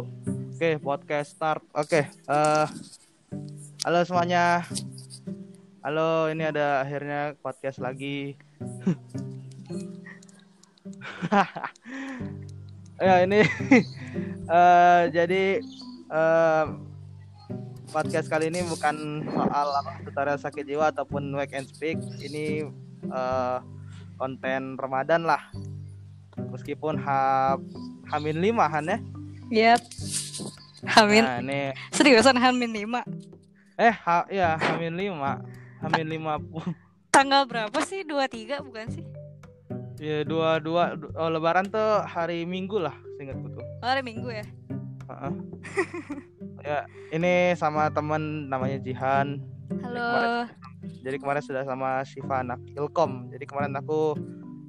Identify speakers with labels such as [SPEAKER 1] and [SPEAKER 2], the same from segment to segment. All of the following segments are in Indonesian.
[SPEAKER 1] Oke, podcast start. Oke, eh halo semuanya. Halo, ini ada akhirnya podcast lagi. ya ini eh jadi eh podcast kali ini bukan soal tutorial sakit jiwa ataupun wake and speak. Ini eh konten Ramadan lah. Meskipun ha Hamin lima Han ya.
[SPEAKER 2] Yap. Hamin.
[SPEAKER 1] Nah, ini
[SPEAKER 2] Seriusan Hamin 5.
[SPEAKER 1] eh ha, ya Hamin lima Hamin lima pun
[SPEAKER 2] Tanggal berapa sih? 23 bukan sih?
[SPEAKER 1] ya dua dua du- oh, Lebaran tuh hari Minggu lah, seingatku tuh.
[SPEAKER 2] Oh, hari Minggu ya.
[SPEAKER 1] Heeh. ya ini sama temen namanya Jihan.
[SPEAKER 2] Halo.
[SPEAKER 1] Jadi kemarin sudah sama Siva anak Ilkom. Jadi kemarin aku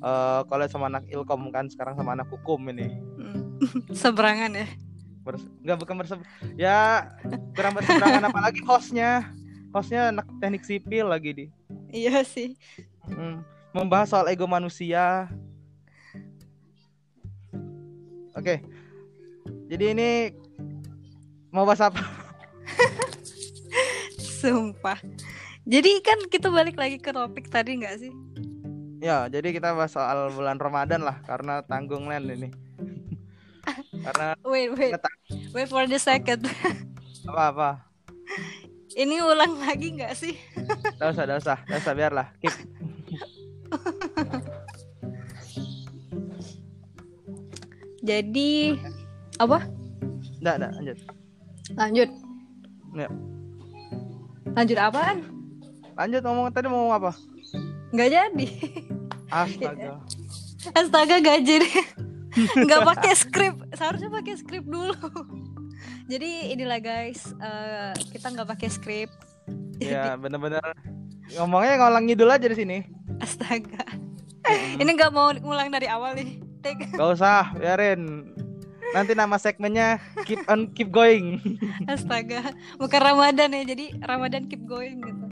[SPEAKER 1] eh collab sama anak Ilkom kan, sekarang sama anak hukum ini.
[SPEAKER 2] Seberangan ya.
[SPEAKER 1] Bers nggak bukan berseb ya kurang berseberangan apalagi hostnya hostnya anak teknik sipil lagi di
[SPEAKER 2] Iya sih.
[SPEAKER 1] Hmm, membahas soal ego manusia. Oke. Jadi ini mau bahas apa?
[SPEAKER 2] Sumpah. Jadi kan kita balik lagi ke topik tadi nggak sih?
[SPEAKER 1] Ya, jadi kita bahas soal bulan Ramadan lah karena tanggung land ini. Karena
[SPEAKER 2] Wait, wait. Wait for the second.
[SPEAKER 1] apa-apa.
[SPEAKER 2] Ini ulang lagi nggak sih?
[SPEAKER 1] Tidak usah, tidak usah, tidak usah biarlah. Keep.
[SPEAKER 2] Jadi apa?
[SPEAKER 1] Enggak, enggak, lanjut.
[SPEAKER 2] Lanjut.
[SPEAKER 1] Ya.
[SPEAKER 2] Lanjut apaan?
[SPEAKER 1] Lanjut ngomong tadi mau ngomong apa?
[SPEAKER 2] Nggak jadi.
[SPEAKER 1] Astaga.
[SPEAKER 2] Astaga gak jadi. Nggak pakai skrip. Seharusnya pakai skrip dulu. Jadi inilah guys, eh, kita nggak pakai skrip.
[SPEAKER 1] Ya, bener-bener ngomongnya ngolang ngidul aja di sini.
[SPEAKER 2] Astaga.
[SPEAKER 1] Mm-mm.
[SPEAKER 2] Ini nggak mau ngulang dari awal nih. Take.
[SPEAKER 1] Gak usah, biarin. Nanti nama segmennya keep on keep going.
[SPEAKER 2] Astaga. Bukan Ramadan ya, jadi Ramadan keep going gitu.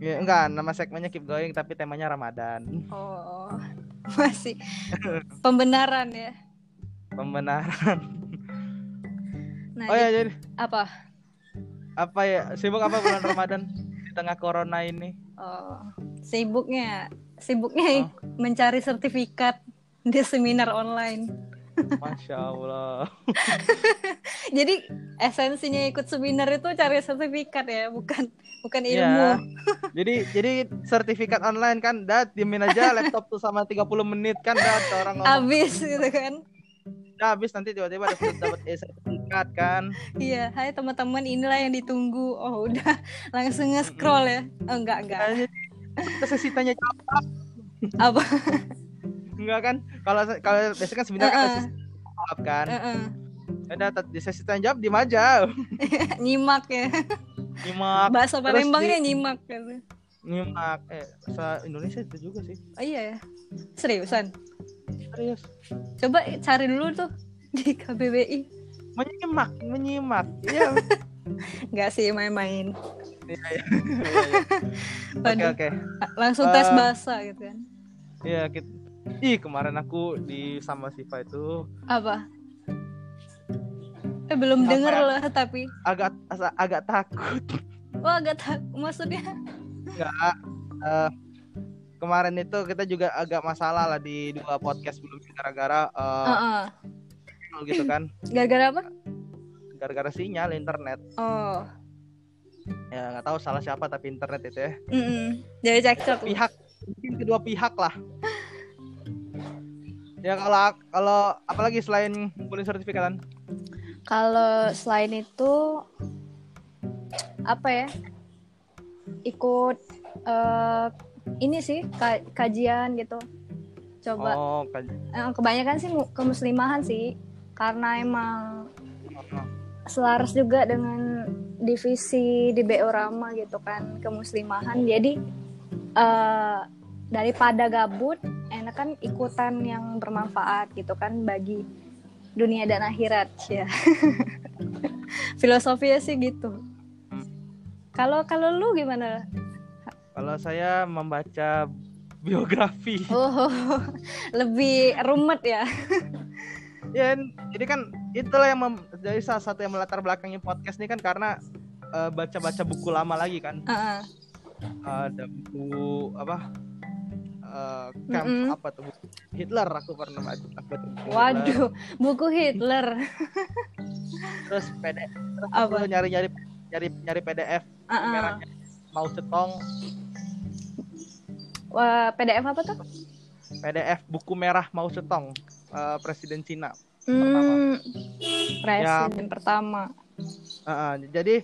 [SPEAKER 1] Ya, enggak, nama segmennya keep going tapi temanya Ramadan.
[SPEAKER 2] Oh, masih pembenaran ya.
[SPEAKER 1] Pembenaran.
[SPEAKER 2] Nah,
[SPEAKER 1] Oh ya,
[SPEAKER 2] jadi- apa?
[SPEAKER 1] apa ya? Sibuk apa bulan Ramadan di tengah corona ini?
[SPEAKER 2] Oh, sibuknya, sibuknya
[SPEAKER 1] Oh.
[SPEAKER 2] mencari sertifikat di seminar online.
[SPEAKER 1] Masya Allah.
[SPEAKER 2] Jadi esensinya ikut seminar itu cari sertifikat ya, bukan bukan ilmu.
[SPEAKER 1] Iya. Jadi jadi sertifikat online kan, dat diemin aja laptop tuh sama 30 menit kan, dat orang ngomong.
[SPEAKER 2] Abis gitu kan.
[SPEAKER 1] Udah habis nanti tiba-tiba ada dapat sertifikat kan.
[SPEAKER 2] Iya, hai teman-teman inilah yang ditunggu. Oh, udah langsung nge-scroll ya. Oh, enggak, enggak.
[SPEAKER 1] Kayaknya kita sesi tanya jawab
[SPEAKER 2] Apa?
[SPEAKER 1] enggak kan? Kalau kalau biasanya kan sebenarnya kan
[SPEAKER 2] Heeh.
[SPEAKER 1] sesi jawab kan.
[SPEAKER 2] Heeh.
[SPEAKER 1] Ada di sesi tanya jawab diem aja.
[SPEAKER 2] Nyimak ya.
[SPEAKER 1] Nyimak,
[SPEAKER 2] Bahasa Palembangnya
[SPEAKER 1] di-
[SPEAKER 2] nyimak gitu.
[SPEAKER 1] nyimak. Eh, bahasa Indonesia itu juga sih.
[SPEAKER 2] Oh iya ya. Seriusan.
[SPEAKER 1] Serius.
[SPEAKER 2] Coba cari dulu tuh di KBBI.
[SPEAKER 1] Menyimak, menyimak. Iya.
[SPEAKER 2] Enggak sih main-main.
[SPEAKER 1] Iya, iya. Iya. Oke, oke.
[SPEAKER 2] langsung tes
[SPEAKER 1] Eh,
[SPEAKER 2] bahasa gitu kan.
[SPEAKER 1] Iya, kita Ih, kemarin aku di sama Siva itu
[SPEAKER 2] Apa? Eh belum denger
[SPEAKER 1] ya?
[SPEAKER 2] loh tapi.
[SPEAKER 1] agak agak takut.
[SPEAKER 2] Wah agak tak maksudnya.
[SPEAKER 1] Enggak. eh, kemarin itu kita juga agak masalah lah di dua podcast sebelumnya gara-gara eh,
[SPEAKER 2] Heeh.
[SPEAKER 1] gitu kan.
[SPEAKER 2] Gara-gara apa?
[SPEAKER 1] Gara-gara sinyal internet.
[SPEAKER 2] Oh.
[SPEAKER 1] Ya, nggak tahu salah siapa tapi internet itu ya.
[SPEAKER 2] Mm Jadi cekcok.
[SPEAKER 1] Pihak mungkin kedua pihak lah. Ya kalau kalau apalagi selain ngumpulin sertifikatan
[SPEAKER 2] Kalau selain itu apa ya? Ikut eh, ini sih ka- kajian gitu. Coba
[SPEAKER 1] Oh, kan.
[SPEAKER 2] Eh, kebanyakan sih mu- kemuslimahan sih karena emang selaras juga dengan divisi di BO Rama gitu kan kemuslimahan jadi eh daripada gabut enak kan ikutan yang bermanfaat gitu kan bagi dunia dan akhirat ya filosofinya sih gitu kalau kalau lu gimana
[SPEAKER 1] Kalau saya membaca biografi.
[SPEAKER 2] oh lebih rumet ya
[SPEAKER 1] ya, jadi kan itulah yang mem- jadi salah satu yang melatar belakangnya podcast ini kan karena eh, baca-baca buku lama lagi kan.
[SPEAKER 2] Heeh.
[SPEAKER 1] Ada buku apa? Eh, camp
[SPEAKER 2] Mm-mm.
[SPEAKER 1] apa tuh? buku Hitler aku pernah baca. Hitler.
[SPEAKER 2] Waduh, buku Hitler.
[SPEAKER 1] Terus PDF. Terus
[SPEAKER 2] Apa?
[SPEAKER 1] aku nyari-nyari nyari nyari PDF
[SPEAKER 2] Heeh.
[SPEAKER 1] merahnya mau cetong
[SPEAKER 2] Wah, PDF apa tuh?
[SPEAKER 1] PDF buku merah mau cetong eh, Presiden Cina.
[SPEAKER 2] Hmm, presiden pertama.
[SPEAKER 1] Heeh, jadi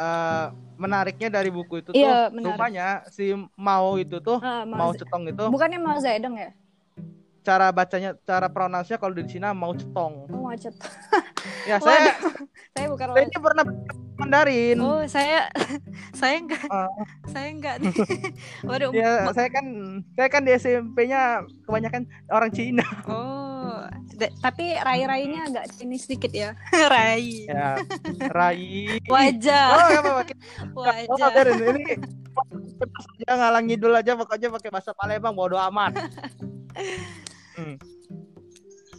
[SPEAKER 1] eh, menariknya dari buku itu tuh
[SPEAKER 2] Iya, menarik.
[SPEAKER 1] rupanya si Mao itu tuh
[SPEAKER 2] Ah, Ze-
[SPEAKER 1] Cetong itu
[SPEAKER 2] Bukannya Mao Zedong ya?
[SPEAKER 1] cara bacanya cara pronounce-nya kalau di Cina Mao Cetong.
[SPEAKER 2] Oh, macet.
[SPEAKER 1] Ya saya
[SPEAKER 2] Saya bukan
[SPEAKER 1] saya ini pernah Mandarin.
[SPEAKER 2] Oh, saya saya enggak
[SPEAKER 1] Ah.
[SPEAKER 2] saya enggak nih. Waduh.
[SPEAKER 1] Ya, saya kan saya kan di SMP-nya kebanyakan orang Cina.
[SPEAKER 2] Oh, da- tapi rai-rainya agak ini sedikit ya. rai.
[SPEAKER 1] Ya, Rai.
[SPEAKER 2] Wajah,
[SPEAKER 1] Oh, ya, pakai Oh,
[SPEAKER 2] wajah.
[SPEAKER 1] biarin. ini ya ngalang ngidul aja pokoknya pakai bahasa Palembang bodo amat. Hmm.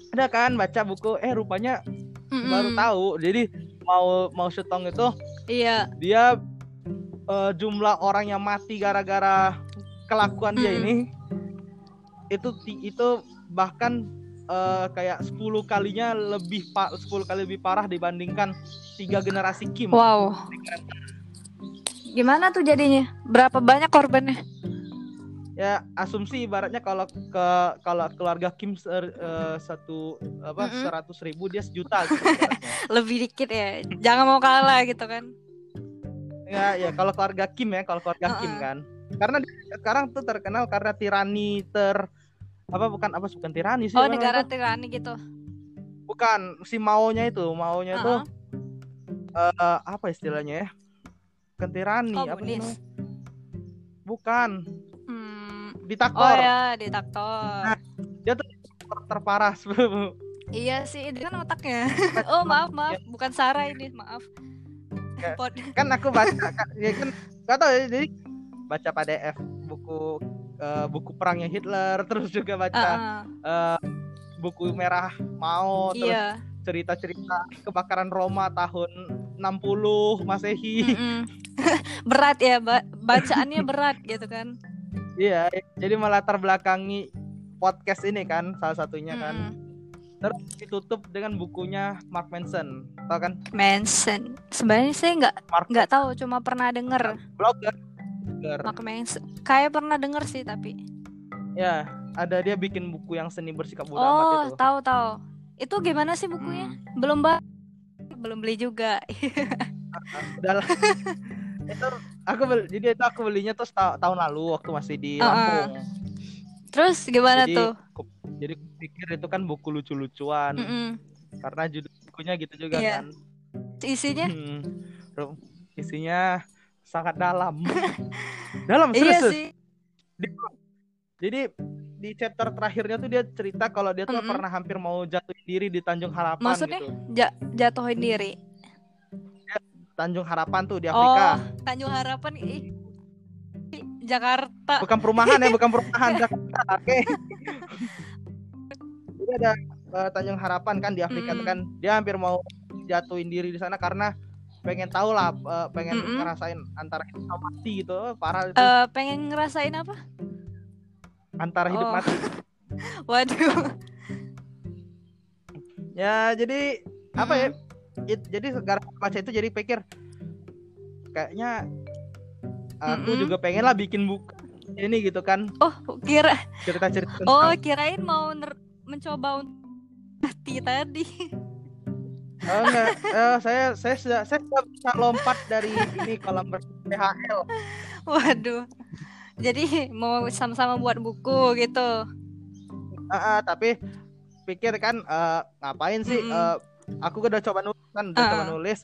[SPEAKER 1] Ada kan baca buku eh rupanya
[SPEAKER 2] Mm-mm.
[SPEAKER 1] baru tahu. Jadi mau mau setong itu
[SPEAKER 2] Iya.
[SPEAKER 1] dia eh, jumlah orang yang mati gara-gara kelakuan dia
[SPEAKER 2] Mm.
[SPEAKER 1] ini itu itu bahkan eh, kayak 10 kalinya lebih pa 10 kali lebih parah dibandingkan tiga generasi Kim.
[SPEAKER 2] Wow. Gimana tuh jadinya? Berapa banyak korbannya?
[SPEAKER 1] Ya asumsi ibaratnya kalau ke kalau keluarga Kim ser- eh, satu apa seratus ribu dia sejuta gitu.
[SPEAKER 2] Lebih dikit ya. Jangan mau kalah gitu kan.
[SPEAKER 1] ya ya kalau keluarga Kim ya kalau keluarga Kim
[SPEAKER 2] Uh-uh.
[SPEAKER 1] kan karena sekarang tuh terkenal karena tirani ter apa bukan apa bukan tirani sih
[SPEAKER 2] Oh,
[SPEAKER 1] apa
[SPEAKER 2] negara
[SPEAKER 1] namanya
[SPEAKER 2] tirani gitu.
[SPEAKER 1] bukan si maunya itu maunya tuh
[SPEAKER 2] Uh-uh.
[SPEAKER 1] eh, apa istilahnya ya bukan tirani apa
[SPEAKER 2] Komunis.
[SPEAKER 1] namanya? bukan
[SPEAKER 2] Hmm.
[SPEAKER 1] diktator
[SPEAKER 2] Oh ya, diktator.
[SPEAKER 1] Nah. ter- terparah sebelum
[SPEAKER 2] Iya sih, itu kan otaknya. oh maaf maaf, bukan Sarah ini, maaf.
[SPEAKER 1] Ya.
[SPEAKER 2] Pod-
[SPEAKER 1] kan aku baca kan, ya kan gak tau ya jadi baca PDF buku eh, buku perangnya Hitler terus juga baca
[SPEAKER 2] Ah,
[SPEAKER 1] eh, buku merah Mao terus
[SPEAKER 2] iya.
[SPEAKER 1] cerita-cerita kebakaran Roma tahun 60 Masehi
[SPEAKER 2] Mm-mm. berat ya, ba- bacaannya berat gitu kan.
[SPEAKER 1] Iya jadi melatar belakangi podcast ini kan salah satunya kan
[SPEAKER 2] Mm-mm.
[SPEAKER 1] terus ditutup dengan bukunya Mark Manson tau kan
[SPEAKER 2] Manson. Sebenarnya saya nggak nggak tahu, cuma pernah denger
[SPEAKER 1] blogger blogger.
[SPEAKER 2] Mark Manson. Kayak pernah denger sih tapi.
[SPEAKER 1] ya ada dia bikin buku yang seni bersikap bodo amat
[SPEAKER 2] Oh,
[SPEAKER 1] itu
[SPEAKER 2] tahu tahu. Itu gimana sih bukunya?
[SPEAKER 1] Hmm.
[SPEAKER 2] Belum ba belum beli juga.
[SPEAKER 1] udah lah itu aku beli, jadi itu aku belinya tuh ta- tahun lalu waktu masih di
[SPEAKER 2] Uh-uh.
[SPEAKER 1] Lampung
[SPEAKER 2] Terus gimana
[SPEAKER 1] jadi
[SPEAKER 2] tuh?
[SPEAKER 1] aku- jadi aku pikir itu kan buku lucu-lucuan
[SPEAKER 2] Mm-mm.
[SPEAKER 1] karena judul bukunya gitu juga
[SPEAKER 2] Iya.
[SPEAKER 1] kan
[SPEAKER 2] Isinya?
[SPEAKER 1] Hmm. Isinya sangat dalam dalam
[SPEAKER 2] Iya
[SPEAKER 1] serius
[SPEAKER 2] sih.
[SPEAKER 1] Di- jadi di chapter terakhirnya tuh dia cerita kalau dia tuh
[SPEAKER 2] Mm-mm.
[SPEAKER 1] pernah hampir mau jatuh diri di Tanjung Harapan
[SPEAKER 2] Maksudnya?
[SPEAKER 1] gitu
[SPEAKER 2] Ja- jatuhin diri.
[SPEAKER 1] Tanjung Harapan tuh di
[SPEAKER 2] Oh,
[SPEAKER 1] Afrika
[SPEAKER 2] Tanjung Harapan ih. Jakarta.
[SPEAKER 1] bukan perumahan ya bukan perumahan Jakarta oke jadi ada eh, Tanjung Harapan kan di Afrika
[SPEAKER 2] Mm-mm.
[SPEAKER 1] kan dia hampir mau jatuhin diri di sana karena pengen tahu lah eh, pengen
[SPEAKER 2] Mm-mm.
[SPEAKER 1] ngerasain antara hidup sama mati gitu parah itu
[SPEAKER 2] Eh, pengen ngerasain apa?
[SPEAKER 1] antara hidup
[SPEAKER 2] oh.
[SPEAKER 1] mati
[SPEAKER 2] Waduh.
[SPEAKER 1] ya jadi apa ya jadi gara baca itu jadi pikir kayaknya aku
[SPEAKER 2] Mm-mm.
[SPEAKER 1] juga pengen lah bikin buku ini gitu kan
[SPEAKER 2] Oh, kira
[SPEAKER 1] cerita-cerita
[SPEAKER 2] Oh, kirain mau ner- mencoba untuk mati tadi.
[SPEAKER 1] Oh, enggak, Eh, saya saya sudah saya sudah bisa lompat dari ini kolam PHL.
[SPEAKER 2] Waduh. Jadi mau sama-sama buat buku gitu.
[SPEAKER 1] Ah, ah, tapi pikir kan eh, ngapain sih?
[SPEAKER 2] Mm-mm.
[SPEAKER 1] eh, aku udah coba nulis kan, udah
[SPEAKER 2] Ah.
[SPEAKER 1] coba nulis.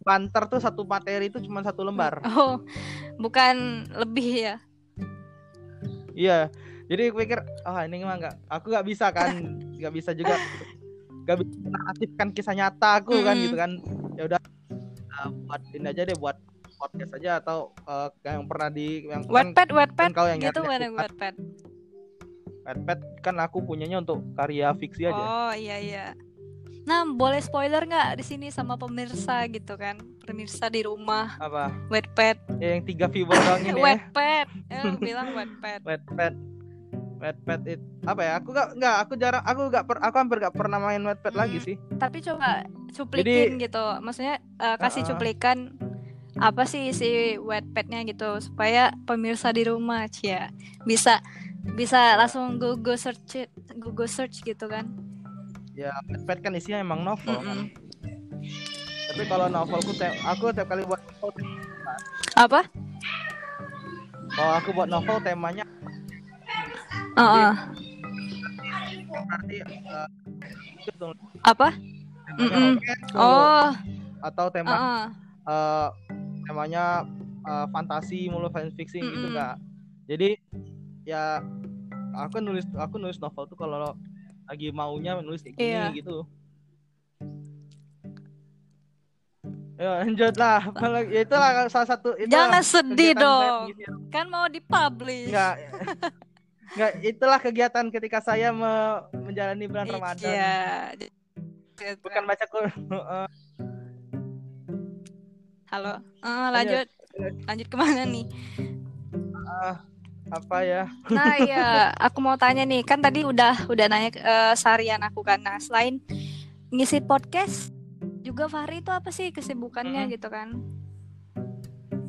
[SPEAKER 1] Banter tuh satu materi itu cuma satu lembar.
[SPEAKER 2] Oh, bukan lebih ya.
[SPEAKER 1] Iya. Jadi aku pikir, ah ini mah nggak, aku nggak bisa kan, nggak bisa juga, nggak bisa menaktifkan kisah nyata aku kan gitu kan. Ya udah, eh, buat ini aja deh, buat podcast aja atau eh, yang pernah di yang kan,
[SPEAKER 2] Wattpad, Wattpad
[SPEAKER 1] kan kau yang
[SPEAKER 2] gitu mana
[SPEAKER 1] aku-
[SPEAKER 2] Wattpad?
[SPEAKER 1] Wattpad kan aku punyanya untuk karya fiksi aja.
[SPEAKER 2] Oh, iya iya. Nah, boleh spoiler nggak di sini sama pemirsa gitu kan? Pemirsa di rumah.
[SPEAKER 1] Apa?
[SPEAKER 2] Wetpad.
[SPEAKER 1] Ya, yang tiga viewer doang ini ya.
[SPEAKER 2] Wetpad. Eh, lu bilang wetpad.
[SPEAKER 1] Wetpad. Wetpad itu apa ya? Aku gak nggak aku jarang aku gak per, aku hampir gak pernah main lagi
[SPEAKER 2] Hmm.
[SPEAKER 1] sih.
[SPEAKER 2] Tapi coba cuplikin gitu. Maksudnya eh, kasih
[SPEAKER 1] Uh-uh.
[SPEAKER 2] cuplikan apa sih isi wetpadnya gitu supaya pemirsa di rumah cia bisa bisa langsung Google search it- Google search gitu kan.
[SPEAKER 1] Ya Wetpad kan isinya emang novel kan.
[SPEAKER 2] Mm-mm.
[SPEAKER 1] Tapi kalau novelku te- aku tiap kali buat novel,
[SPEAKER 2] Apa?
[SPEAKER 1] kalau aku buat novel temanya
[SPEAKER 2] Heeh.
[SPEAKER 1] berarti eh, itu dong,
[SPEAKER 2] Apa? Mm-mm.
[SPEAKER 1] romance dulu.
[SPEAKER 2] Oh,
[SPEAKER 1] atau tema
[SPEAKER 2] heeh.
[SPEAKER 1] eh, temanya eh, fantasi mulu fan fiction gitu
[SPEAKER 2] Mm-mm.
[SPEAKER 1] enggak. Jadi ya aku nulis aku nulis novel tuh kalau lagi maunya nulis kayak gini
[SPEAKER 2] Iya.
[SPEAKER 1] gitu. Ya lanjut lah. Ya itulah salah satu itu
[SPEAKER 2] Jangan sedih dong.
[SPEAKER 1] pengisian.
[SPEAKER 2] Kan mau dipublish.
[SPEAKER 1] Enggak. Enggak, itulah kegiatan ketika saya me- menjalani bulan Ramadan.
[SPEAKER 2] Iya.
[SPEAKER 1] Bukan baca Quran. Heeh.
[SPEAKER 2] Halo. Eh, lanjut. Lanjut ke mana nih?
[SPEAKER 1] Apa ya?
[SPEAKER 2] Nah iya, aku mau tanya nih, kan tadi udah udah nanya eh, seharian aku kan. Nah selain ngisi podcast, juga Fahri itu apa sih kesibukannya
[SPEAKER 1] Mm-mm.
[SPEAKER 2] gitu kan?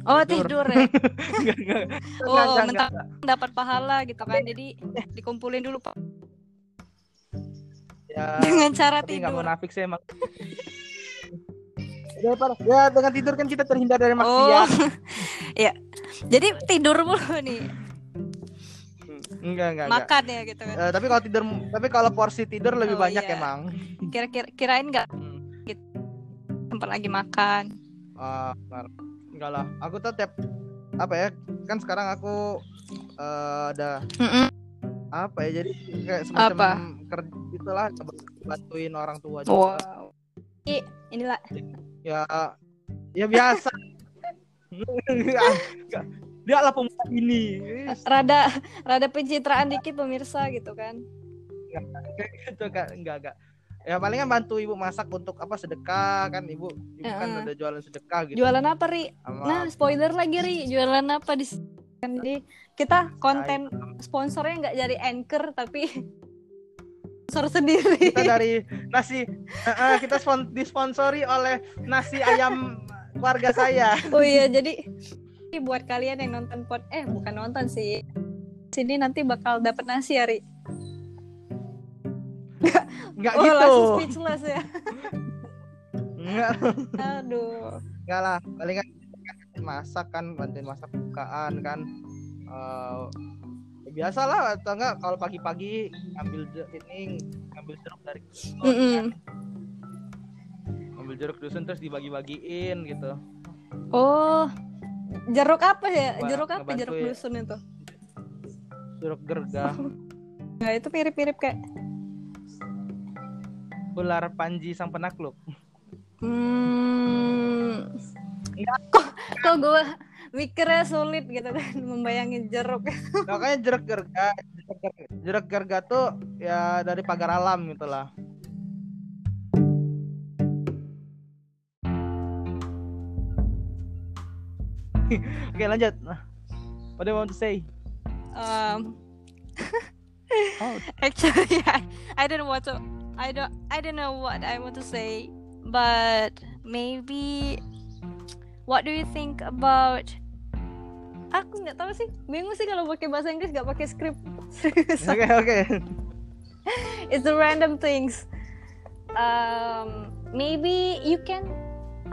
[SPEAKER 2] Oh
[SPEAKER 1] Tidur.
[SPEAKER 2] tidur, ya.
[SPEAKER 1] Enggak, enggak.
[SPEAKER 2] Oh
[SPEAKER 1] Enggak, enggak.
[SPEAKER 2] dapat pahala gitu kan. Jadi dikumpulin dulu Pak
[SPEAKER 1] Ya,
[SPEAKER 2] dengan cara tidur.
[SPEAKER 1] munafik sih emang. Ya, ya dengan tidur kan kita terhindar dari
[SPEAKER 2] Oh,
[SPEAKER 1] maksiat.
[SPEAKER 2] ya. Jadi tidur mulu nih,
[SPEAKER 1] Enggak, enggak, enggak.
[SPEAKER 2] makan ya gitu kan.
[SPEAKER 1] Eh, tapi kalau tidur tapi kalau porsi tidur lebih
[SPEAKER 2] Oh,
[SPEAKER 1] banyak
[SPEAKER 2] iya.
[SPEAKER 1] emang.
[SPEAKER 2] Kira-kira kirain nggak
[SPEAKER 1] Hmm.
[SPEAKER 2] tempat lagi makan?
[SPEAKER 1] Benar. enggak lah. Aku tuh tiap apa ya? Kan sekarang aku eh, ada
[SPEAKER 2] Mm-mm.
[SPEAKER 1] apa ya? Jadi kayak semacam
[SPEAKER 2] Apa?
[SPEAKER 1] kerja gitulah bantuin orang tua juga.
[SPEAKER 2] Wow. Ih, inilah
[SPEAKER 1] Ya ya biasa. Dia lah pemuda ini.
[SPEAKER 2] Rada rada pencitraan dikit pemirsa gitu kan.
[SPEAKER 1] kayak gitu kan enggak enggak. Ya palingan bantu ibu masak untuk apa sedekah kan ibu ibu kan ada jualan sedekah gitu.
[SPEAKER 2] Jualan apa Ri?
[SPEAKER 1] Sama
[SPEAKER 2] Nah spoiler lagi Ri, jualan apa di kan jadi kita konten sponsornya nggak jadi anchor tapi sponsor sendiri.
[SPEAKER 1] kita dari nasi kita spon- disponsori oleh nasi ayam keluarga saya.
[SPEAKER 2] Oh iya jadi buat kalian yang nonton pod eh bukan nonton sih. Sini nanti bakal dapat nasi ya Ri.
[SPEAKER 1] Enggak
[SPEAKER 2] Oh
[SPEAKER 1] gitu.
[SPEAKER 2] langsung speechless ya.
[SPEAKER 1] Enggak,
[SPEAKER 2] Aduh.
[SPEAKER 1] enggak lah. Palingan masak kan bantuin masak bukaan kan. Ya biasa lah atau enggak kalau pagi-pagi ngambil je- ini ngambil jeruk dari dusun, kan.
[SPEAKER 2] Mm-mm.
[SPEAKER 1] ngambil jeruk dusun terus dibagi-bagiin gitu.
[SPEAKER 2] Oh jeruk apa ya? Jeruk apa? Jeruk
[SPEAKER 1] ya.
[SPEAKER 2] dusun itu.
[SPEAKER 1] Jeruk gerga,
[SPEAKER 2] Nah itu mirip-mirip kayak
[SPEAKER 1] ular panji sang penakluk.
[SPEAKER 2] Hmm. Kok, kok gue mikirnya sulit gitu kan membayangin jeruk.
[SPEAKER 1] Makanya jeruk gerga, jeruk gerga, jeruk gerga tuh ya dari pagar alam gitu lah. Oke lanjut. Nah, what do you want to say?
[SPEAKER 2] Um,
[SPEAKER 1] Oh,
[SPEAKER 2] actually, I, I don't want to. I don't. I don't know what I want to say, but maybe. What do you think about? Aku nggak tahu sih. Bingung sih kalau pakai bahasa Inggris nggak pakai skrip.
[SPEAKER 1] Oke oke.
[SPEAKER 2] It's the random things. Um, maybe you can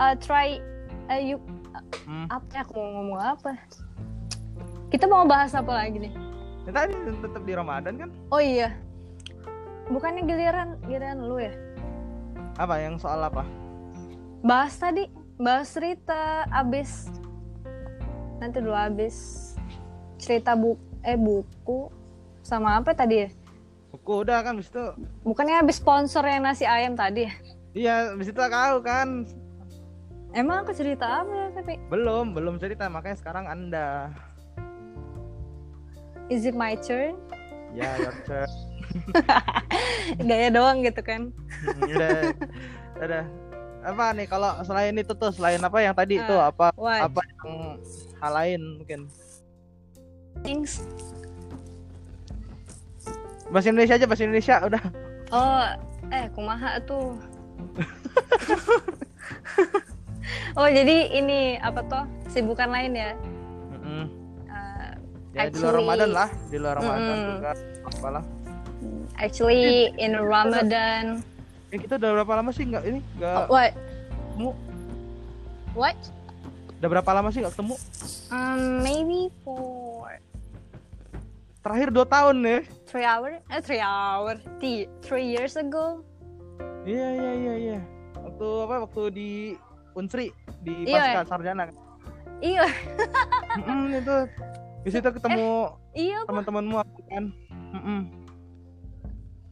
[SPEAKER 2] uh, try. Uh, you
[SPEAKER 1] Hmm.
[SPEAKER 2] apa ya, aku mau ngomong apa? Kita mau bahas apa lagi nih?
[SPEAKER 1] Ya, Tadi tetap di Ramadan kan?
[SPEAKER 2] Oh iya. Bukannya giliran giliran lu ya?
[SPEAKER 1] Apa yang soal apa?
[SPEAKER 2] Bahas tadi, bahas cerita abis nanti dulu abis cerita bu eh buku sama apa tadi ya?
[SPEAKER 1] Buku udah kan bis itu.
[SPEAKER 2] Bukannya abis sponsor yang nasi ayam tadi ya?
[SPEAKER 1] Iya, bis itu kau kan
[SPEAKER 2] Emang aku cerita apa tapi
[SPEAKER 1] belum belum cerita makanya sekarang anda
[SPEAKER 2] is it my turn?
[SPEAKER 1] ya your turn.
[SPEAKER 2] Gaya doang gitu kan?
[SPEAKER 1] udah udah apa nih kalau selain itu tuh selain apa yang tadi itu
[SPEAKER 2] Ah,
[SPEAKER 1] apa
[SPEAKER 2] what?
[SPEAKER 1] apa yang hal lain mungkin
[SPEAKER 2] Things.
[SPEAKER 1] bahasa Indonesia aja bahasa Indonesia udah
[SPEAKER 2] Oh, eh kumaha tuh. oh, jadi ini apa toh? Sibukan lain ya?
[SPEAKER 1] Mm-mm.
[SPEAKER 2] Uh,
[SPEAKER 1] ya di luar
[SPEAKER 2] Actually-
[SPEAKER 1] Ramadan lah di luar Ramadan
[SPEAKER 2] Mm-mm.
[SPEAKER 1] juga apalah
[SPEAKER 2] actually in Ramadan.
[SPEAKER 1] eh kita udah berapa lama sih nggak ini nggak
[SPEAKER 2] Oh, what?
[SPEAKER 1] ketemu
[SPEAKER 2] What?
[SPEAKER 1] udah berapa lama sih nggak ketemu
[SPEAKER 2] Um, maybe for
[SPEAKER 1] terakhir dua tahun ya
[SPEAKER 2] three hour? Eh, three hour. Three, three years ago.
[SPEAKER 1] iya iya iya iya waktu apa waktu di Unsri di
[SPEAKER 2] Iya.
[SPEAKER 1] Pasca Sarjana
[SPEAKER 2] Iya,
[SPEAKER 1] Mm-mm, itu di situ ketemu
[SPEAKER 2] iya
[SPEAKER 1] teman-temanmu kan Mm-mm.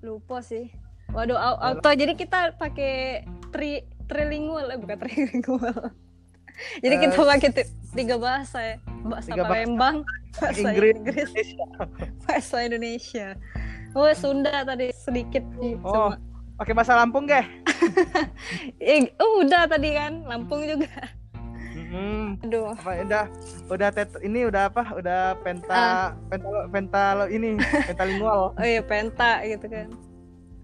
[SPEAKER 2] lupa sih. Waduh, au- auto jadi kita pakai tri trilingual eh bukan trilingual. jadi
[SPEAKER 1] Eh,
[SPEAKER 2] kita pakai ti- tiga bahasa ya. Bahasa
[SPEAKER 1] tiga bahasa.
[SPEAKER 2] Palembang, bahasa
[SPEAKER 1] Inggris,
[SPEAKER 2] Inggris, bahasa Indonesia. Oh, Sunda tadi sedikit.
[SPEAKER 1] Oh.
[SPEAKER 2] sama-
[SPEAKER 1] pakai bahasa Lampung gak
[SPEAKER 2] Eh, oh, udah tadi kan, Lampung juga.
[SPEAKER 1] Mm-mm.
[SPEAKER 2] Aduh.
[SPEAKER 1] apa udah udah tet ini udah apa udah penta penta penta ini pentalingual
[SPEAKER 2] Oh iya, penta gitu kan.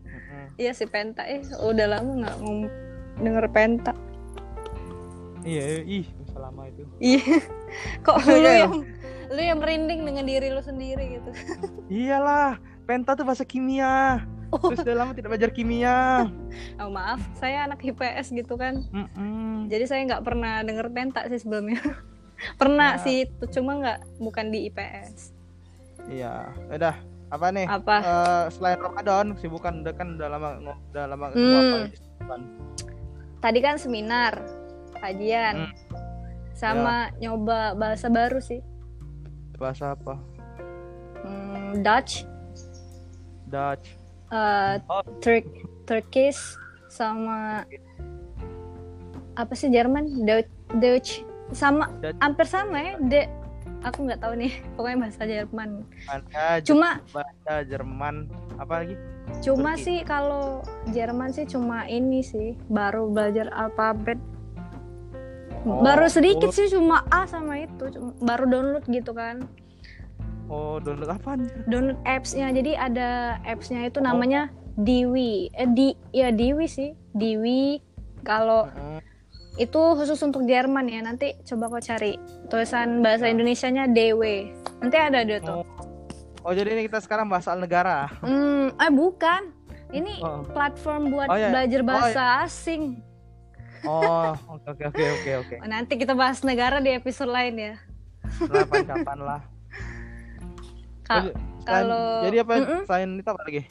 [SPEAKER 1] Mm-mm.
[SPEAKER 2] Iya sih penta. Eh, udah lama nggak denger penta.
[SPEAKER 1] iya ih masa lama itu
[SPEAKER 2] Iya. Kok
[SPEAKER 1] Oh,
[SPEAKER 2] lu
[SPEAKER 1] iya.
[SPEAKER 2] yang lu yang merinding dengan diri lu sendiri gitu.
[SPEAKER 1] iyalah penta tuh bahasa kimia
[SPEAKER 2] Oh.
[SPEAKER 1] terus udah lama tidak belajar kimia
[SPEAKER 2] Oh, maaf, saya anak IPS gitu kan.
[SPEAKER 1] Mm-mm.
[SPEAKER 2] Jadi saya nggak pernah denger penta sih sebelumnya. pernah
[SPEAKER 1] Ya.
[SPEAKER 2] sih, cuma nggak bukan di IPS.
[SPEAKER 1] iya udah apa nih
[SPEAKER 2] Apa?
[SPEAKER 1] Eh, selain Ramadan kesibukan udah kan udah lama udah lama
[SPEAKER 2] Hmm.
[SPEAKER 1] apa kesibukan?
[SPEAKER 2] Tadi kan seminar, kajian,
[SPEAKER 1] Hmm.
[SPEAKER 2] sama nyoba bahasa baru sih.
[SPEAKER 1] bahasa apa
[SPEAKER 2] Hmm, Dutch,
[SPEAKER 1] Dutch
[SPEAKER 2] eh,
[SPEAKER 1] Oh.
[SPEAKER 2] Turk, Turkish, sama apa sih Jerman, Dutch, Dutch, sama
[SPEAKER 1] Dutch.
[SPEAKER 2] hampir sama ya. De, aku nggak tahu nih, pokoknya bahasa Jerman.
[SPEAKER 1] Mana
[SPEAKER 2] Cuma
[SPEAKER 1] bahasa Jerman apa lagi
[SPEAKER 2] Cuma
[SPEAKER 1] Turki.
[SPEAKER 2] sih kalau Jerman sih cuma ini sih baru belajar alfabet.
[SPEAKER 1] Oh,
[SPEAKER 2] baru sedikit
[SPEAKER 1] oh.
[SPEAKER 2] sih cuma A sama itu, cuma- baru download gitu kan.
[SPEAKER 1] Oh download apa anjir?
[SPEAKER 2] Download apps-nya. Jadi ada apps-nya itu
[SPEAKER 1] Oh.
[SPEAKER 2] namanya Diwi. Eh di ya Diwi sih. Diwi kalau
[SPEAKER 1] Mm-mm.
[SPEAKER 2] itu khusus untuk Jerman ya. Nanti coba kau cari tulisan bahasa
[SPEAKER 1] Ya.
[SPEAKER 2] Indonesianya DW. Nanti ada dia tuh.
[SPEAKER 1] Oh. oh jadi ini kita sekarang bahasa negara
[SPEAKER 2] Hmm, eh bukan. Ini
[SPEAKER 1] Oh.
[SPEAKER 2] platform buat
[SPEAKER 1] Oh, iya.
[SPEAKER 2] belajar
[SPEAKER 1] Oh,
[SPEAKER 2] bahasa asing.
[SPEAKER 1] Oh, oke oke oke oke.
[SPEAKER 2] Oh, Nanti kita bahas negara di episode lain ya.
[SPEAKER 1] Kapan-kapan lah.
[SPEAKER 2] Kalau-
[SPEAKER 1] jadi apa
[SPEAKER 2] Mm-mm.
[SPEAKER 1] selain itu apa lagi?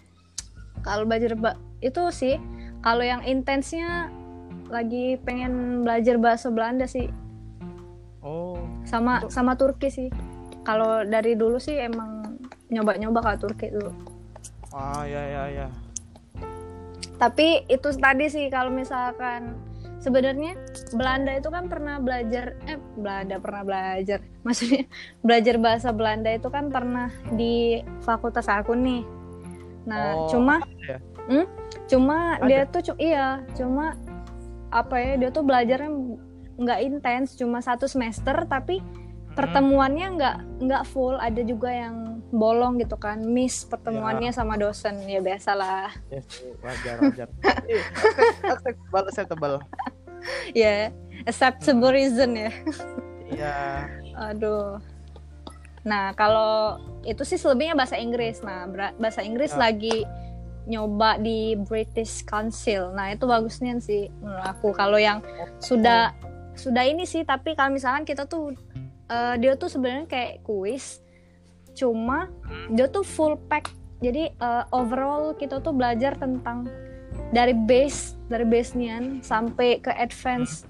[SPEAKER 2] Kalau belajar ba- itu sih, kalau yang intensnya lagi pengen belajar bahasa Belanda sih,
[SPEAKER 1] Oh,
[SPEAKER 2] sama
[SPEAKER 1] Itu-
[SPEAKER 2] sama Turki sih. Kalau dari dulu sih emang nyoba-nyoba ke Turki dulu.
[SPEAKER 1] ah ya ya ya.
[SPEAKER 2] Tapi itu tadi sih kalau misalkan sebenarnya Belanda itu kan pernah belajar eh Belanda pernah belajar. Maksudnya belajar bahasa Belanda itu kan pernah di fakultas aku nih. Nah,
[SPEAKER 1] Oh,
[SPEAKER 2] cuma
[SPEAKER 1] ya?
[SPEAKER 2] Hmm? cuma
[SPEAKER 1] Ada?
[SPEAKER 2] dia tuh iya, cuma apa ya dia tuh belajarnya nggak intens, cuma satu semester tapi
[SPEAKER 1] Mm-mm.
[SPEAKER 2] pertemuannya nggak nggak full, ada juga yang bolong gitu kan, miss pertemuannya sama dosen ya biasalah.
[SPEAKER 1] Yes, wajar wajar. Acceptable acceptable.
[SPEAKER 2] ya acceptable reason ya
[SPEAKER 1] Iya.
[SPEAKER 2] aduh nah kalau itu sih selebihnya bahasa Inggris nah bahasa Inggris
[SPEAKER 1] Ya.
[SPEAKER 2] lagi nyoba di British Council nah itu bagusnya sih menurut aku kalau yang sudah sudah ini sih tapi kalau misalkan kita tuh eh, dia tuh sebenarnya kayak kuis cuma dia tuh full pack. Jadi eh, overall kita tuh belajar tentang dari base dari base nian sampai ke advance.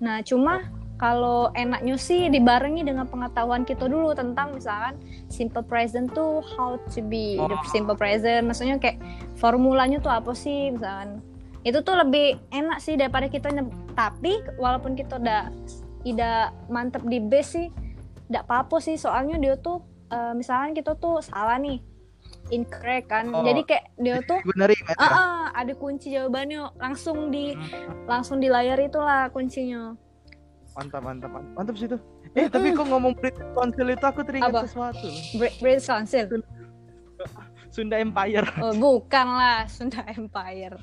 [SPEAKER 2] Nah cuma kalau enaknya sih dibarengi dengan pengetahuan kita dulu tentang misalkan simple present tuh how to be the
[SPEAKER 1] Oh.
[SPEAKER 2] simple present. Maksudnya kayak formulanya tuh apa sih misalkan. Itu tuh lebih enak sih daripada kita tapi walaupun kita udah tidak mantep di base sih tidak apa-apa sih. Soalnya dia tuh eh, misalkan kita tuh salah nih incorrect kan
[SPEAKER 1] Oh.
[SPEAKER 2] jadi kayak dia tuh
[SPEAKER 1] benerin
[SPEAKER 2] ah ah, ada kunci jawabannya langsung di langsung di layar itulah kuncinya
[SPEAKER 1] Mantap, mantap, mantap, mantap sih itu. Eh, tapi kok ngomong British Council itu aku teringat
[SPEAKER 2] Apa?
[SPEAKER 1] sesuatu.
[SPEAKER 2] Br- British Council
[SPEAKER 1] Sunda Empire.
[SPEAKER 2] oh, bukan lah Sunda Empire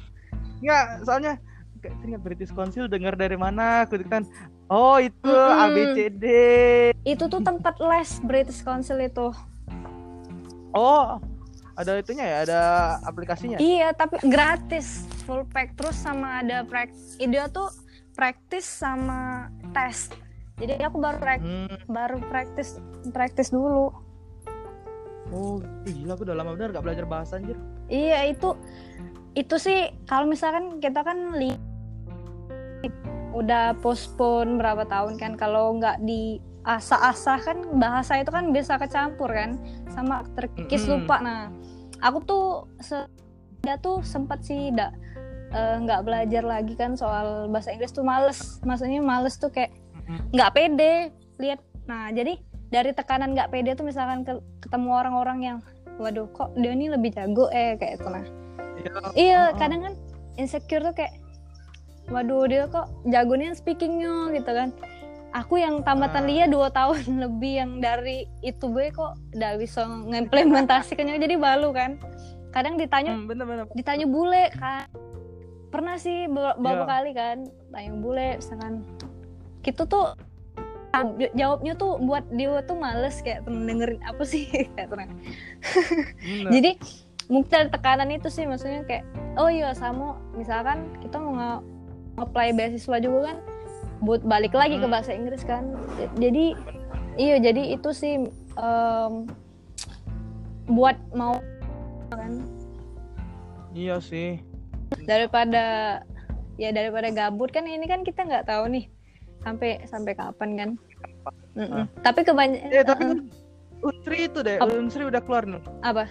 [SPEAKER 1] Enggak, soalnya kayak teringat British Council dengar dari mana? Aku kan oh itu
[SPEAKER 2] Mm-mm.
[SPEAKER 1] ABCD.
[SPEAKER 2] itu tuh tempat les British Council itu
[SPEAKER 1] Oh, ada itunya ya, ada aplikasinya.
[SPEAKER 2] iya tapi gratis full pack terus sama ada prak dia tuh praktis sama tes jadi aku baru prak
[SPEAKER 1] Hmm.
[SPEAKER 2] baru praktis praktis dulu
[SPEAKER 1] Oh, gila aku udah lama bener gak belajar bahasa anjir.
[SPEAKER 2] iya itu itu sih kalau misalkan kita kan li udah postpone berapa tahun kan. Kalau nggak di asah-asah kan bahasa itu kan bisa kecampur kan. Sama terkikis lupa. Nah aku tuh se dia tuh sempat sih nggak eh, nggak belajar lagi kan soal bahasa Inggris tuh males. Maksudnya males tuh kayak nggak pede lihat. Nah jadi dari tekanan nggak pede tuh misalkan ke- ketemu orang-orang yang waduh kok dia ini lebih jago? Eh kayak itu nah.
[SPEAKER 1] Iya.
[SPEAKER 2] iya kadang kan insecure tuh kayak waduh dia kok jagonya speakingnya gitu kan. Aku yang tamatan dia dua tahun lebih yang dari itu gue kok udah bisa ngimplementasikannya jadi balu kan. Kadang ditanya
[SPEAKER 1] Hmm, bener bener.
[SPEAKER 2] ditanya bule kan. Pernah sih be- beberapa
[SPEAKER 1] Iya.
[SPEAKER 2] kali kan tanya bule misalkan gitu tuh jawab- jawabnya tuh buat dia tuh males kayak dengerin apa sih? Kayak jadi mungkin tekanan itu sih maksudnya kayak oh iya sama misalkan kita mau apply beasiswa juga kan buat balik lagi ke
[SPEAKER 1] Hmm.
[SPEAKER 2] bahasa Inggris kan jadi iya jadi itu sih em, buat mau kan
[SPEAKER 1] Iya sih.
[SPEAKER 2] daripada ya daripada gabut kan ini kan kita nggak tahu nih sampai sampai kapan kan Mm-mm.
[SPEAKER 1] Ah.
[SPEAKER 2] tapi kebanyakan
[SPEAKER 1] Eh tapi Unsri itu deh,
[SPEAKER 2] Apa?
[SPEAKER 1] Unsri udah keluar nih.
[SPEAKER 2] apa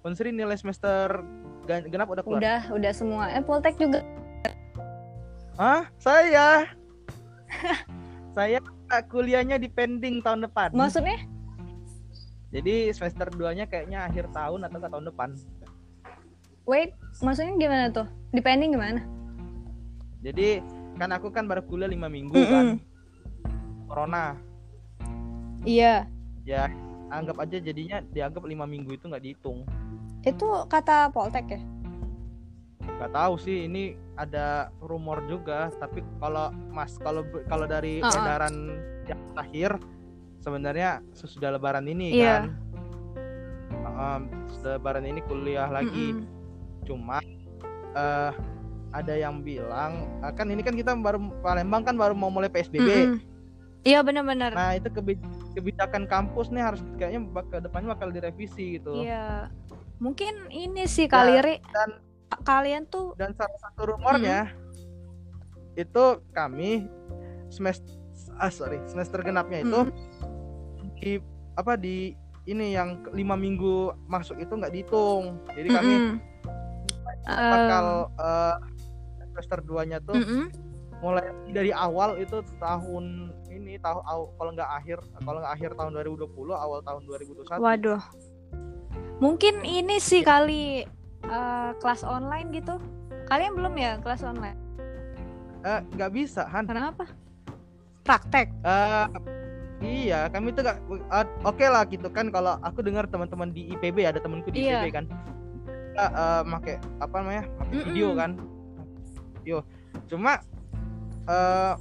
[SPEAKER 1] Unsri nilai semester genap udah keluar.
[SPEAKER 2] udah udah semua eh Poltek juga
[SPEAKER 1] Hah? Saya. saya kuliahnya di pending tahun depan.
[SPEAKER 2] maksudnya
[SPEAKER 1] Jadi semester 2-nya kayaknya akhir tahun atau ke tahun depan.
[SPEAKER 2] wait maksudnya gimana tuh depending gimana
[SPEAKER 1] Jadi kan aku kan baru kuliah lima minggu
[SPEAKER 2] Mm-mm.
[SPEAKER 1] kan. Corona.
[SPEAKER 2] iya
[SPEAKER 1] Ya anggap aja jadinya dianggap lima minggu itu nggak dihitung.
[SPEAKER 2] itu kata Poltek ya
[SPEAKER 1] Gak tahu sih ini ada rumor juga tapi kalau mas kalau kalau dari
[SPEAKER 2] Uh-uh.
[SPEAKER 1] edaran yang terakhir sebenarnya sesudah lebaran ini
[SPEAKER 2] Iya.
[SPEAKER 1] kan Um, sesudah lebaran ini kuliah lagi
[SPEAKER 2] Mm-mm.
[SPEAKER 1] cuma eh ada yang bilang eh, kan ini kan kita baru Palembang kan baru mau mulai PSBB
[SPEAKER 2] Mm-mm. iya benar-benar
[SPEAKER 1] nah itu kebi- kebijakan kampus nih harus kayaknya bak- ke depannya bakal direvisi gitu
[SPEAKER 2] iya mungkin ini sih kali Ri
[SPEAKER 1] dan-
[SPEAKER 2] kalian tuh
[SPEAKER 1] dan salah satu rumornya itu kami semester ah sorry semester genapnya itu di apa di ini yang lima minggu masuk itu nggak dihitung jadi kami
[SPEAKER 2] Mm-mm.
[SPEAKER 1] bakal eh, semester 2 nya tuh
[SPEAKER 2] Mm-mm.
[SPEAKER 1] mulai dari awal itu tahun ini tahun kalau nggak akhir kalau nggak akhir tahun 2020 awal tahun 2021
[SPEAKER 2] Waduh. Mungkin ini sih kali eh, kelas online gitu. Kalian belum ya kelas online?
[SPEAKER 1] Eh, nggak bisa Han
[SPEAKER 2] Kenapa? Praktek.
[SPEAKER 1] Eh, iya kami tuh gak eh, oke lah gitu kan kalau aku dengar teman-teman di IPB ada temanku di
[SPEAKER 2] Iya.
[SPEAKER 1] IPB kan kita eh, make apa namanya make
[SPEAKER 2] Mm-mm.
[SPEAKER 1] video kan video cuma eh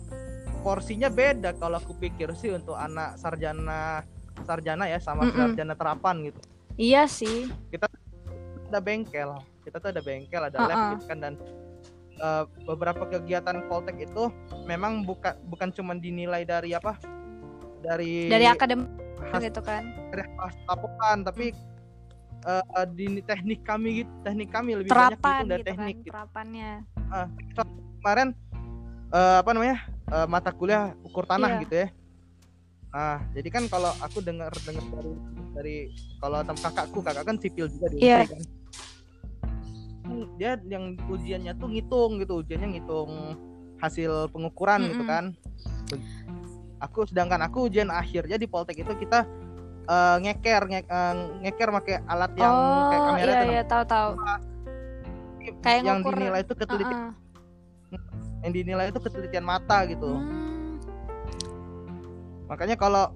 [SPEAKER 1] porsinya beda kalau aku pikir sih untuk anak sarjana sarjana ya sama
[SPEAKER 2] Mm-mm.
[SPEAKER 1] sarjana terapan gitu
[SPEAKER 2] Iya sih.
[SPEAKER 1] Ada bengkel kita tuh ada bengkel ada lab
[SPEAKER 2] Uh-uh.
[SPEAKER 1] gitu kan dan eh, beberapa kegiatan Poltek itu memang bukan bukan cuma dinilai dari apa dari
[SPEAKER 2] Dari akademik gitu kan.
[SPEAKER 1] dari laporan tapi eh, di teknik kami gitu teknik kami lebih banyak
[SPEAKER 2] Terapan
[SPEAKER 1] itu dari
[SPEAKER 2] gitu
[SPEAKER 1] teknik
[SPEAKER 2] kan.
[SPEAKER 1] gitu.
[SPEAKER 2] Terapannya.
[SPEAKER 1] kemarin eh, apa namanya eh, mata kuliah ukur tanah
[SPEAKER 2] Iya.
[SPEAKER 1] gitu ya nah jadi kan kalau aku dengar dengar dari dari kalau kakakku kakak kan sipil juga di
[SPEAKER 2] Iya.
[SPEAKER 1] Kan Hmm, dia yang ujiannya tuh ngitung gitu ujiannya ngitung hasil pengukuran gitu
[SPEAKER 2] Mm-mm.
[SPEAKER 1] kan aku sedangkan aku ujian akhirnya di Poltek itu kita eh, ngeker nge, eh, ngeker pakai alat yang kayak
[SPEAKER 2] oh
[SPEAKER 1] kamera
[SPEAKER 2] iya
[SPEAKER 1] itu
[SPEAKER 2] iya tahu tahu kayak
[SPEAKER 1] yang
[SPEAKER 2] ngukur-
[SPEAKER 1] dinilai itu ketelitian
[SPEAKER 2] Heeh.
[SPEAKER 1] yang dinilai itu ketelitian mata gitu
[SPEAKER 2] Hmm.
[SPEAKER 1] makanya kalau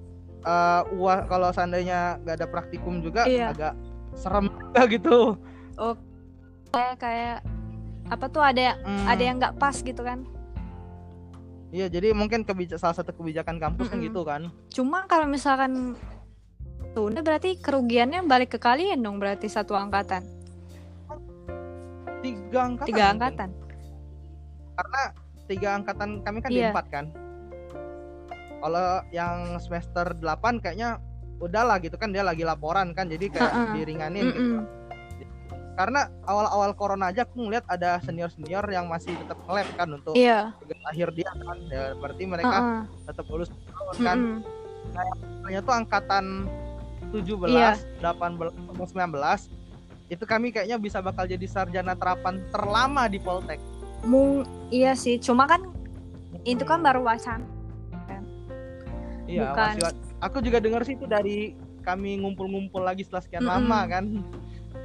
[SPEAKER 1] uah kalau seandainya nggak ada praktikum juga
[SPEAKER 2] Iya.
[SPEAKER 1] agak serem juga gitu
[SPEAKER 2] kayak kayak apa tuh ada
[SPEAKER 1] Hmm,
[SPEAKER 2] ada yang nggak pas gitu kan
[SPEAKER 1] iya jadi mungkin kebijak salah satu kebijakan kampus kan
[SPEAKER 2] Mm-mm.
[SPEAKER 1] gitu kan
[SPEAKER 2] cuma kalau misalkan tunda berarti kerugiannya balik ke kalian dong berarti satu angkatan
[SPEAKER 1] tiga angkatan
[SPEAKER 2] tiga
[SPEAKER 1] mungkin.
[SPEAKER 2] angkatan
[SPEAKER 1] karena tiga angkatan kami kan di
[SPEAKER 2] Iya.
[SPEAKER 1] empat kan kalau yang semester 8 kayaknya udahlah gitu kan dia lagi laporan kan jadi kayak
[SPEAKER 2] Heeh.
[SPEAKER 1] diringanin gitu. Karena awal-awal corona aja aku ngeliat ada senior-senior yang masih tetap nge-lab kan untuk tugas akhir dia kan ya, berarti mereka
[SPEAKER 2] Heeh.
[SPEAKER 1] tetap lulus kan
[SPEAKER 2] Mm-mm.
[SPEAKER 1] Makanya tuh angkatan 17,
[SPEAKER 2] Iya.
[SPEAKER 1] 18, sama 19 itu kami kayaknya bisa bakal jadi sarjana terapan terlama di Poltek.
[SPEAKER 2] Mung iya sih cuma kan itu kan baru wacana
[SPEAKER 1] Iya,
[SPEAKER 2] Bukan.
[SPEAKER 1] masih- aku juga dengar sih itu dari kami ngumpul-ngumpul lagi setelah sekian
[SPEAKER 2] Mm-mm.
[SPEAKER 1] lama kan.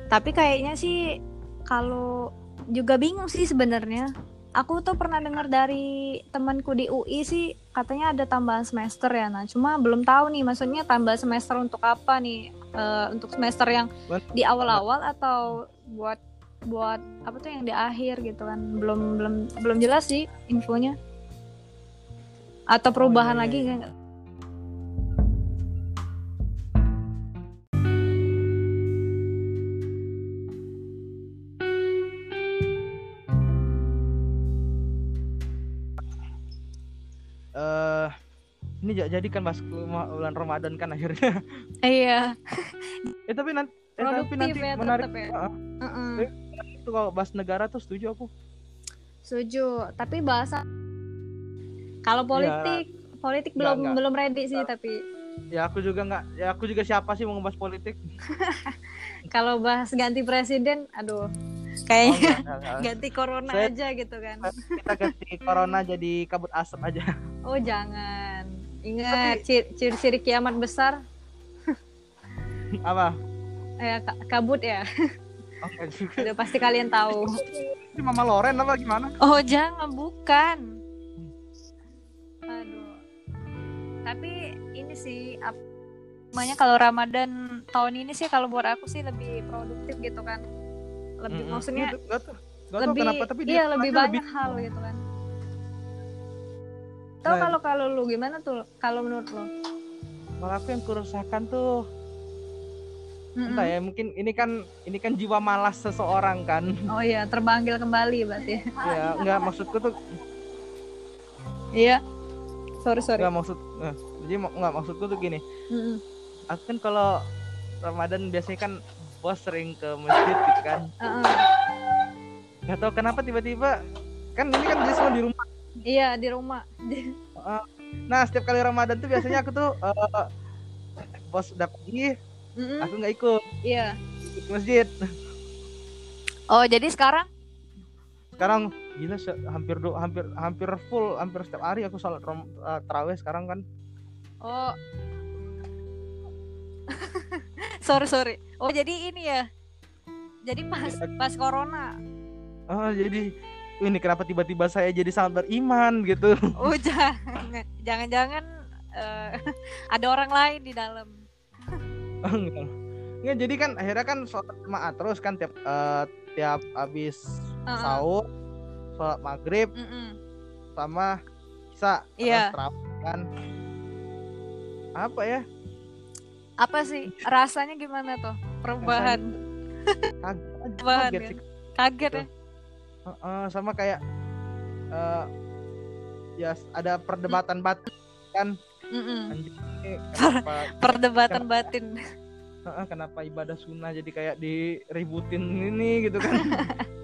[SPEAKER 2] Tapi kayaknya sih kalau juga bingung sih sebenarnya. Aku tuh pernah dengar dari temanku di UI sih katanya ada tambahan semester ya. Nah cuma belum tahu nih maksudnya tambah semester untuk apa nih? Eh, untuk semester yang di awal-awal atau buat buat apa tuh yang di akhir gitu kan? Belum belum belum jelas sih infonya. Atau perubahan
[SPEAKER 1] iya,
[SPEAKER 2] lagi
[SPEAKER 1] iya. Eh ini ja- jadi kan pas bulan Ramadan kan akhirnya.
[SPEAKER 2] iya
[SPEAKER 1] eh tapi nanti eh, tapi nanti
[SPEAKER 2] ya,
[SPEAKER 1] menarik
[SPEAKER 2] ya.
[SPEAKER 1] Heeh,
[SPEAKER 2] Heeh.
[SPEAKER 1] itu kalau bahas negara tuh setuju aku.
[SPEAKER 2] Setuju, tapi bahasa kalau politik, politik
[SPEAKER 1] Nggak,
[SPEAKER 2] belum
[SPEAKER 1] nggak.
[SPEAKER 2] belum ready sih tapi
[SPEAKER 1] Ya aku juga nggak ya aku juga siapa sih mau ngebahas politik?
[SPEAKER 2] kalau bahas ganti presiden, aduh, kayaknya
[SPEAKER 1] nggak.
[SPEAKER 2] ganti corona
[SPEAKER 1] Saya-
[SPEAKER 2] aja gitu kan.
[SPEAKER 1] Kita ganti corona jadi kabut asap aja.
[SPEAKER 2] Oh jangan, ingat cir- ciri-ciri kiamat besar,
[SPEAKER 1] Apa?
[SPEAKER 2] eh, ka- kabut ya,
[SPEAKER 1] Oh, nggak juga.
[SPEAKER 2] udah pasti kalian tahu.
[SPEAKER 1] Ini Mama Loren apa gimana?
[SPEAKER 2] Oh jangan, bukan. Aduh, tapi ini sih apa namanya kalau Ramadan tahun ini sih kalau buat aku sih lebih produktif gitu kan, lebih
[SPEAKER 1] Mm-mm.
[SPEAKER 2] maksudnya
[SPEAKER 1] Nggak- nggak tahu- nggak tahu
[SPEAKER 2] lebih
[SPEAKER 1] kenapa tapi
[SPEAKER 2] iya
[SPEAKER 1] dia
[SPEAKER 2] lebih
[SPEAKER 1] aja
[SPEAKER 2] banyak hal gitu kan tahu
[SPEAKER 1] Nah.
[SPEAKER 2] kalau kalau lu gimana tuh kalau menurut lu
[SPEAKER 1] Kalau aku yang kerusakan tuh
[SPEAKER 2] Mm-mm.
[SPEAKER 1] entah ya mungkin ini kan ini kan jiwa malas seseorang kan.
[SPEAKER 2] oh iya terpanggil kembali berarti
[SPEAKER 1] ya enggak maksudku tuh
[SPEAKER 2] iya sorry sorry
[SPEAKER 1] enggak maksud eh, jadi enggak maksudku tuh gini.
[SPEAKER 2] Mm-mm.
[SPEAKER 1] Aku kan kalau Ramadan biasanya kan bos sering ke masjid gitu kan.
[SPEAKER 2] Uh-uh.
[SPEAKER 1] Gak tahu kenapa tiba-tiba kan ini kan dia semua di rumah.
[SPEAKER 2] iya di rumah
[SPEAKER 1] Nah setiap kali Ramadan tuh biasanya aku tuh eh, bos udah pergi,
[SPEAKER 2] Mm-mm.
[SPEAKER 1] aku nggak ikut
[SPEAKER 2] iya
[SPEAKER 1] ke masjid.
[SPEAKER 2] oh jadi sekarang
[SPEAKER 1] Sekarang gila hampir do, hampir hampir full hampir setiap hari aku sholat rom, eh, tarawih sekarang kan.
[SPEAKER 2] oh sorry sorry oh jadi ini ya jadi pas pas corona
[SPEAKER 1] Oh jadi ini kenapa tiba-tiba saya jadi sangat beriman gitu.
[SPEAKER 2] oh jangan jangan-jangan eh, ada orang lain di dalam
[SPEAKER 1] Oh, Enggak. Enggak, jadi kan akhirnya kan sholat jemaah terus kan tiap eh, tiap habis
[SPEAKER 2] Uh-uh.
[SPEAKER 1] sahur, sholat maghrib
[SPEAKER 2] Mm-mm.
[SPEAKER 1] sama isya
[SPEAKER 2] Iya.
[SPEAKER 1] terus terawih kan. Apa ya?
[SPEAKER 2] Apa sih? Rasanya gimana tuh? Perubahan.
[SPEAKER 1] Kaget. Kaget
[SPEAKER 2] ya?
[SPEAKER 1] sih.
[SPEAKER 2] kaget ya?
[SPEAKER 1] Heeh, sama kayak eh ya ada perdebatan batin kan? Kenapa
[SPEAKER 2] perdebatan batin.
[SPEAKER 1] Heeh, kenapa ibadah sunnah jadi kayak diributin ini gitu kan?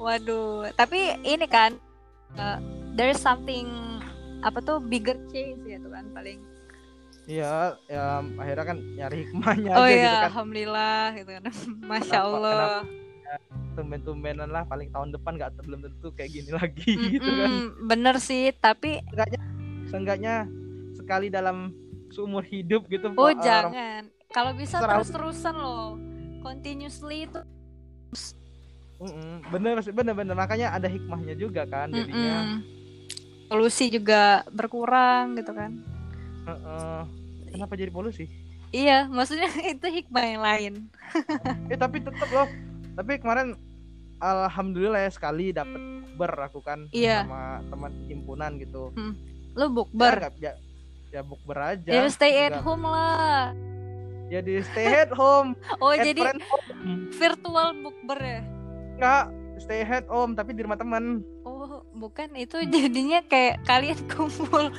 [SPEAKER 2] Waduh tapi ini kan uh, there's something apa tuh bigger change ya tuh kan paling
[SPEAKER 1] Iya, ya akhirnya kan nyari hikmahnya
[SPEAKER 2] oh
[SPEAKER 1] aja
[SPEAKER 2] iya
[SPEAKER 1] gitu kan.
[SPEAKER 2] alhamdulillah gitu kan masya
[SPEAKER 1] Kenapa-
[SPEAKER 2] allah
[SPEAKER 1] Tumben-tumbenan lah paling tahun depan nggak belum tentu kayak gini lagi gitu kan.
[SPEAKER 2] Bener sih tapi
[SPEAKER 1] Seenggaknya, seenggaknya sekali dalam seumur hidup gitu
[SPEAKER 2] Oh
[SPEAKER 1] Pak.
[SPEAKER 2] Jangan. Kalau bisa terus-terusan loh. Continuously itu.
[SPEAKER 1] Mm-mm. bener sih bener bener makanya ada hikmahnya juga kan jadinya
[SPEAKER 2] Mm-mm. Polusi juga berkurang gitu kan.
[SPEAKER 1] Heeh. Kenapa jadi polusi
[SPEAKER 2] Iya, maksudnya itu hikmah yang lain.
[SPEAKER 1] eh tapi tetap loh tapi kemarin alhamdulillah ya sekali dapat ber aku kan
[SPEAKER 2] Iya.
[SPEAKER 1] sama teman himpunan gitu
[SPEAKER 2] Lo
[SPEAKER 1] ya,
[SPEAKER 2] bukber.
[SPEAKER 1] nggak- ya, ya bukber aja
[SPEAKER 2] Ya, stay at
[SPEAKER 1] Nggak-
[SPEAKER 2] home lah.
[SPEAKER 1] ya di stay at home
[SPEAKER 2] Oh,
[SPEAKER 1] at
[SPEAKER 2] jadi
[SPEAKER 1] home.
[SPEAKER 2] virtual bukber ya?
[SPEAKER 1] nggak stay at home tapi di rumah teman
[SPEAKER 2] Oh, bukan itu jadinya kayak kalian kumpul.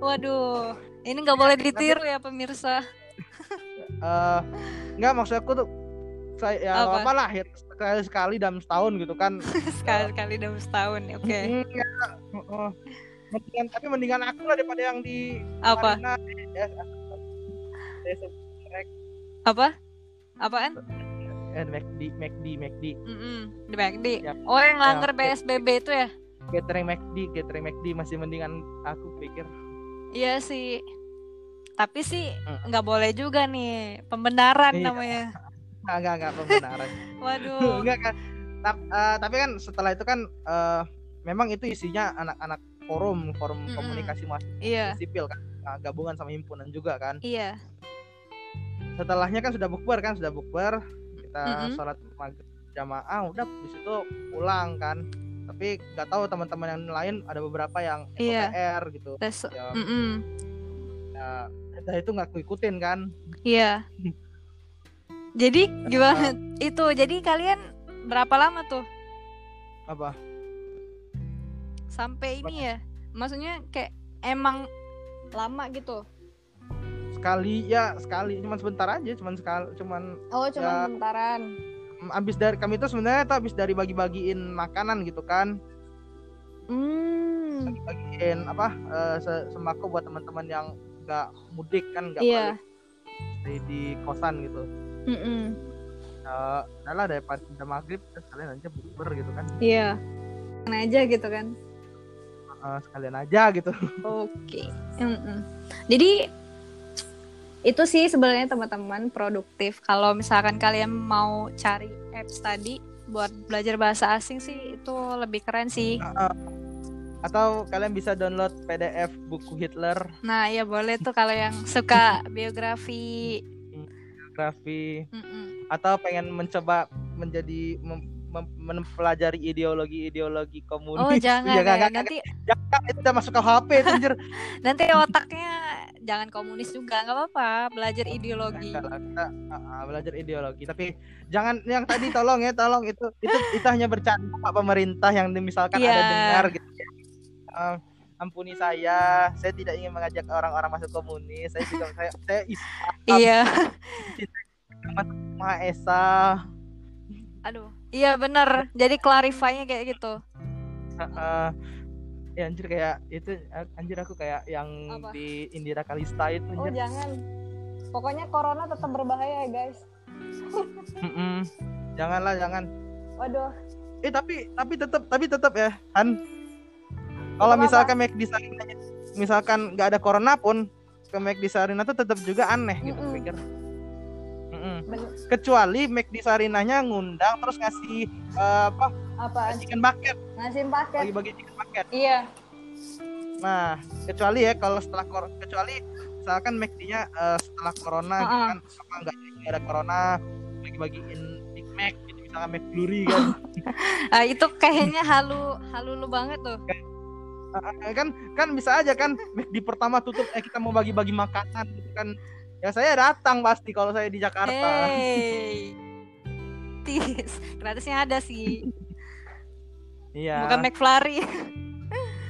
[SPEAKER 2] Waduh, ini nggak boleh ditiru ya pemirsa.
[SPEAKER 1] eh nggak maksud aku tuh saya ya
[SPEAKER 2] Apa?
[SPEAKER 1] apa? lah ya sekali sekali dalam setahun gitu kan
[SPEAKER 2] Sekali-kali dalam setahun. Oke.
[SPEAKER 1] Mm, ya, mendingan tapi mendingan aku lah daripada yang di
[SPEAKER 2] Apa?
[SPEAKER 1] Marina, ya, ya,
[SPEAKER 2] Apa? Apaan?
[SPEAKER 1] eh McD McD McD
[SPEAKER 2] Mm-mm, di McD.
[SPEAKER 1] Ya.
[SPEAKER 2] Oh, yang langgar
[SPEAKER 1] Ya.
[SPEAKER 2] PSBB itu ya?
[SPEAKER 1] catering McD catering McD masih mendingan aku pikir
[SPEAKER 2] Iya sih. Tapi sih
[SPEAKER 1] Mm.
[SPEAKER 2] nggak boleh juga nih pembenaran
[SPEAKER 1] Iya.
[SPEAKER 2] namanya.
[SPEAKER 1] nggak nggak nggak pembenaran
[SPEAKER 2] Waduh.
[SPEAKER 1] enggak kan Tap- eh, tapi kan setelah itu kan eh, memang itu isinya anak-anak forum forum
[SPEAKER 2] Mm-mm.
[SPEAKER 1] komunikasi mahasiswa
[SPEAKER 2] Iya,
[SPEAKER 1] sipil kan Nah, gabungan sama himpunan juga kan
[SPEAKER 2] iya.
[SPEAKER 1] setelahnya kan sudah bukber kan sudah bukber kita
[SPEAKER 2] Mm-mm.
[SPEAKER 1] sholat maghrib jamaah udah di situ pulang kan tapi nggak tahu teman-teman yang lain ada beberapa yang. OPR gitu
[SPEAKER 2] Tes.
[SPEAKER 1] ya,
[SPEAKER 2] Mm-mm.
[SPEAKER 1] ya kita itu nggak aku ikutin kan
[SPEAKER 2] Iya. Jadi gimana itu? Jadi kalian berapa lama tuh
[SPEAKER 1] apa
[SPEAKER 2] sampai ini ya? Maksudnya kayak emang lama gitu?
[SPEAKER 1] sekali ya sekali cuman sebentar aja cuman sekali cuman
[SPEAKER 2] Oh,
[SPEAKER 1] cuma Ya.
[SPEAKER 2] bentaran.
[SPEAKER 1] Mm, abis dari kami itu sebenarnya tuh abis dari bagi-bagiin makanan gitu kan
[SPEAKER 2] Hmm.
[SPEAKER 1] bagiin apa eh, se- sembako buat teman-teman yang nggak mudik kan nggak balik stay di kosan gitu
[SPEAKER 2] Mm-mm.
[SPEAKER 1] uh, lah daripada maghrib terus kalian aja bukber gitu kan
[SPEAKER 2] Iya. Kan aja gitu kan.
[SPEAKER 1] Eh, sekalian aja gitu
[SPEAKER 2] Oke. Mm-mm. Jadi itu sih sebenarnya teman-teman produktif. Kalau misalkan kalian mau cari apps tadi buat belajar bahasa asing sih itu lebih keren sih.
[SPEAKER 1] atau kalian bisa download PDF buku Hitler
[SPEAKER 2] Nah, ya boleh tuh kalau yang suka biografi.
[SPEAKER 1] grafi
[SPEAKER 2] Mm-mm.
[SPEAKER 1] atau pengen mencoba menjadi mem- mempelajari ideologi-ideologi komunis
[SPEAKER 2] Oh, jangan
[SPEAKER 1] Ya,
[SPEAKER 2] ya.
[SPEAKER 1] nggak, nggak,
[SPEAKER 2] Nanti
[SPEAKER 1] jangan, itu udah masuk ke HP itu anjir
[SPEAKER 2] nanti otaknya jangan komunis juga, nggak apa-apa. Belajar ideologi.
[SPEAKER 1] Kita ah, ah, belajar ideologi tapi jangan yang tadi tolong ya tolong itu itu itu hanya bercanda Pak pemerintah yang misalkan ada
[SPEAKER 2] Iya.
[SPEAKER 1] dengar gitu ya. Eh, ampuni saya saya tidak ingin mengajak orang-orang masuk komunis saya juga saya saya Islam
[SPEAKER 2] Iya.
[SPEAKER 1] Maha Esa
[SPEAKER 2] Aduh. Iya bener. Jadi clarify-nya kayak gitu.
[SPEAKER 1] Heeh. ya anjir kayak itu anjir aku kayak yang
[SPEAKER 2] Apa?
[SPEAKER 1] di Indira Kalista itu
[SPEAKER 2] Oh
[SPEAKER 1] anjir.
[SPEAKER 2] jangan. Pokoknya corona tetap berbahaya ya guys.
[SPEAKER 1] Mm-mm. janganlah jangan
[SPEAKER 2] Waduh.
[SPEAKER 1] eh tapi tapi tetap tapi tetap ya kan kalau misalkan McD Sarina misalkan nggak ada corona pun ke McD Sarina tuh tetap juga aneh gitu
[SPEAKER 2] Mm-mm.
[SPEAKER 1] pikir Mm-mm.
[SPEAKER 2] Ben-
[SPEAKER 1] kecuali McD Sarinanya ngundang terus ngasih eh, apa
[SPEAKER 2] apa?
[SPEAKER 1] chicken bucket
[SPEAKER 2] Ngasih paket.
[SPEAKER 1] bagi-bagi chicken bucket
[SPEAKER 2] Iya.
[SPEAKER 1] nah kecuali ya kalau setelah kor- kecuali misalkan McD-nya eh, setelah corona gitu
[SPEAKER 2] Uh-uh.
[SPEAKER 1] kan apa nggak nggak ada corona bagi-bagiin Big Mac gitu misalkan McFlurry kan
[SPEAKER 2] Ah, itu kayaknya halu halu lu banget tuh.
[SPEAKER 1] Eh, kan kan bisa aja kan di pertama tutup eh kita mau bagi-bagi makanan gitu kan ya saya datang pasti kalau saya di Jakarta
[SPEAKER 2] Hey. Tis, gratisnya ada sih.
[SPEAKER 1] iya
[SPEAKER 2] Bukan McFlurry.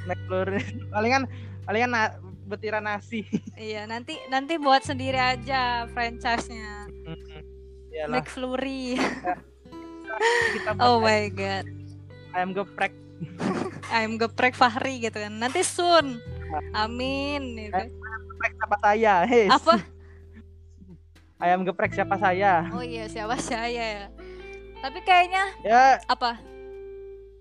[SPEAKER 1] McFlurry palingan palingan na- betiran nasi
[SPEAKER 2] iya, nanti nanti buat sendiri aja franchise-nya.
[SPEAKER 1] Iyalah,
[SPEAKER 2] McFlurry.
[SPEAKER 1] kita
[SPEAKER 2] Oh my god.
[SPEAKER 1] ayam geprek
[SPEAKER 2] I'm geprek Fahri gitu kan. Nanti soon. Amin. gitu.
[SPEAKER 1] geprek siapa saya hei
[SPEAKER 2] Apa?
[SPEAKER 1] Ayam geprek siapa saya
[SPEAKER 2] Oh iya, siapa saya ya. Tapi kayaknya
[SPEAKER 1] ya
[SPEAKER 2] apa?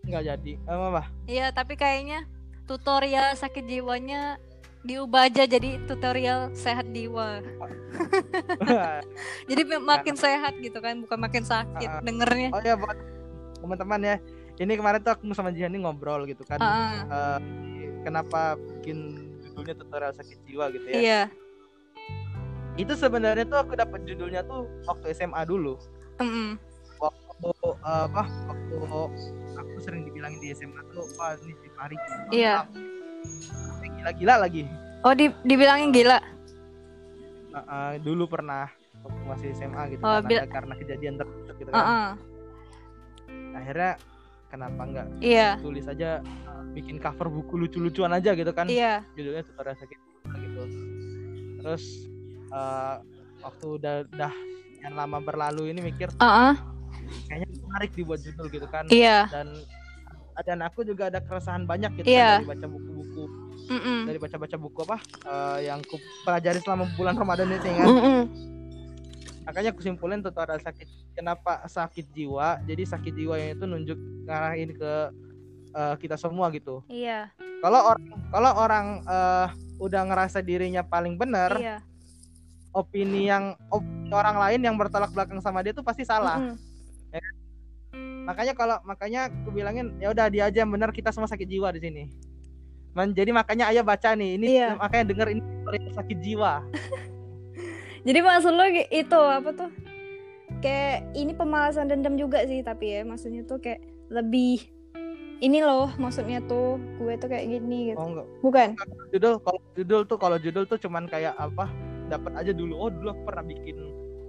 [SPEAKER 1] nggak jadi Eh, apa
[SPEAKER 2] Iya, tapi kayaknya tutorial sakit jiwanya
[SPEAKER 3] diubah aja jadi tutorial sehat jiwa. jadi makin sehat gitu kan, bukan makin sakit
[SPEAKER 1] Ah.
[SPEAKER 3] dengernya.
[SPEAKER 1] oh ya buat teman-teman ya ini kemarin tuh aku sama Jihan ini ngobrol gitu kan
[SPEAKER 3] Ah,
[SPEAKER 1] Eh, kenapa bikin judulnya tutorial sakit jiwa gitu ya
[SPEAKER 3] Iya.
[SPEAKER 1] Itu sebenarnya tuh aku dapat judulnya tuh waktu SMA dulu
[SPEAKER 3] Mm-mm.
[SPEAKER 1] waktu eh, apa waktu aku sering dibilangin di SMA tuh wah ini si Fahri
[SPEAKER 3] Iya.
[SPEAKER 1] gila-gila lagi
[SPEAKER 3] Oh, di, dibilangin gila.
[SPEAKER 1] Nah, eh, dulu pernah waktu masih SMA gitu
[SPEAKER 3] Oh,
[SPEAKER 1] ada karena kejadian tertentu gitu kan
[SPEAKER 3] ah.
[SPEAKER 1] akhirnya kenapa enggak
[SPEAKER 3] Iya.
[SPEAKER 1] tulis aja eh, bikin cover buku lucu-lucuan aja gitu kan
[SPEAKER 3] Iya.
[SPEAKER 1] judulnya tutorial sakit jiwa gitu terus eh, waktu udah udah yang lama berlalu ini mikir
[SPEAKER 3] Ah, ah.
[SPEAKER 1] kayaknya menarik dibuat judul gitu kan
[SPEAKER 3] Iya.
[SPEAKER 1] dan dan aku juga ada keresahan banyak gitu
[SPEAKER 3] Iya.
[SPEAKER 1] kan, dari baca buku-buku
[SPEAKER 3] Mm-mm.
[SPEAKER 1] dari baca-baca buku apa eh, yang ku pelajari selama bulan Ramadan ini kan
[SPEAKER 3] Mm-mm.
[SPEAKER 1] makanya aku simpulin tutorial sakit kenapa sakit jiwa jadi sakit jiwa yang itu nunjuk ngarahin ke eh, kita semua gitu
[SPEAKER 3] Iya.
[SPEAKER 1] kalau orang kalau orang eh, udah ngerasa dirinya paling benar
[SPEAKER 3] Iya.
[SPEAKER 1] Opini yang opini orang lain yang bertolak belakang sama dia tuh pasti salah
[SPEAKER 3] Mm-mm.
[SPEAKER 1] makanya kalau makanya aku bilangin ya udah dia aja yang benar kita semua sakit jiwa di sini Man, jadi makanya ayah baca nih ini
[SPEAKER 3] Iya.
[SPEAKER 1] makanya denger ini sakit jiwa
[SPEAKER 2] Jadi maksud lo itu apa tuh? Kayak ini pemalasan dendam juga sih tapi ya maksudnya tuh kayak lebih ini loh maksudnya tuh gue tuh kayak gini gitu.
[SPEAKER 1] oh enggak
[SPEAKER 2] Bukan?
[SPEAKER 1] judul kalau judul tuh kalau judul tuh cuman kayak apa dapat aja dulu oh dulu aku pernah bikin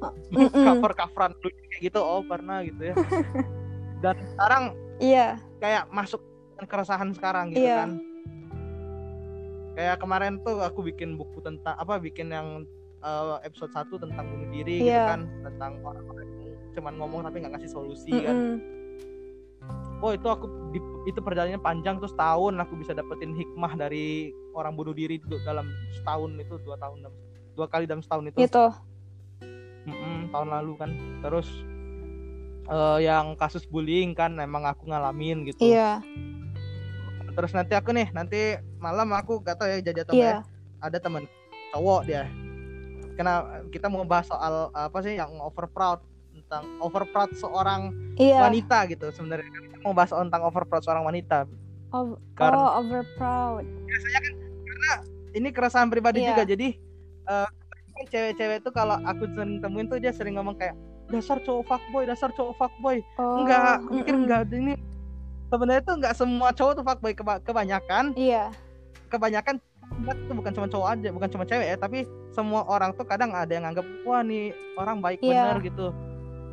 [SPEAKER 2] mm-mm.
[SPEAKER 1] cover coveran dulu kayak gitu oh pernah gitu ya dan sekarang
[SPEAKER 2] Iya.
[SPEAKER 1] kayak masuk dengan keresahan sekarang gitu
[SPEAKER 2] Iya.
[SPEAKER 1] kan kayak kemarin tuh aku bikin buku tentang apa bikin yang eh, episode 1 tentang bunuh diri gitu
[SPEAKER 2] Iya.
[SPEAKER 1] kan tentang orang-orang cuman ngomong tapi nggak ngasih solusi kan
[SPEAKER 2] Mm-mm.
[SPEAKER 1] oh itu aku di- itu perjalanannya panjang terus tahun aku bisa dapetin hikmah dari orang bunuh diri dalam setahun itu dua tahun dalam- dua kali dalam setahun itu
[SPEAKER 2] Gitu.
[SPEAKER 1] Mm-mm, tahun lalu kan terus eh, yang kasus bullying kan emang aku ngalamin gitu
[SPEAKER 2] Iya.
[SPEAKER 1] terus nanti aku nih nanti malam aku gak tau ya jadi atau
[SPEAKER 2] Iya.
[SPEAKER 1] ya, ada temen cowok dia kena kita mau bahas soal apa sih yang over proud tentang over proud seorang
[SPEAKER 2] Iya.
[SPEAKER 1] wanita gitu sebenarnya kita mau bahas tentang over proud seorang wanita
[SPEAKER 2] Ov-
[SPEAKER 1] Karena-
[SPEAKER 2] oh, over proud.
[SPEAKER 1] ini keresahan pribadi
[SPEAKER 2] Iya.
[SPEAKER 1] juga jadi eh, kan cewek-cewek tuh kalau aku sering temuin tuh dia sering ngomong kayak dasar cowok fuckboy dasar cowok fuckboy
[SPEAKER 2] Oh,
[SPEAKER 1] enggak
[SPEAKER 2] mm-mm.
[SPEAKER 1] enggak ini sebenarnya tuh enggak semua cowok tuh fuckboy Keba- kebanyakan
[SPEAKER 2] Iya.
[SPEAKER 1] kebanyakan itu bukan cuma cowok aja bukan cuma cewek ya tapi semua orang tuh kadang ada yang anggap wah nih orang baik
[SPEAKER 2] Iya.
[SPEAKER 1] bener gitu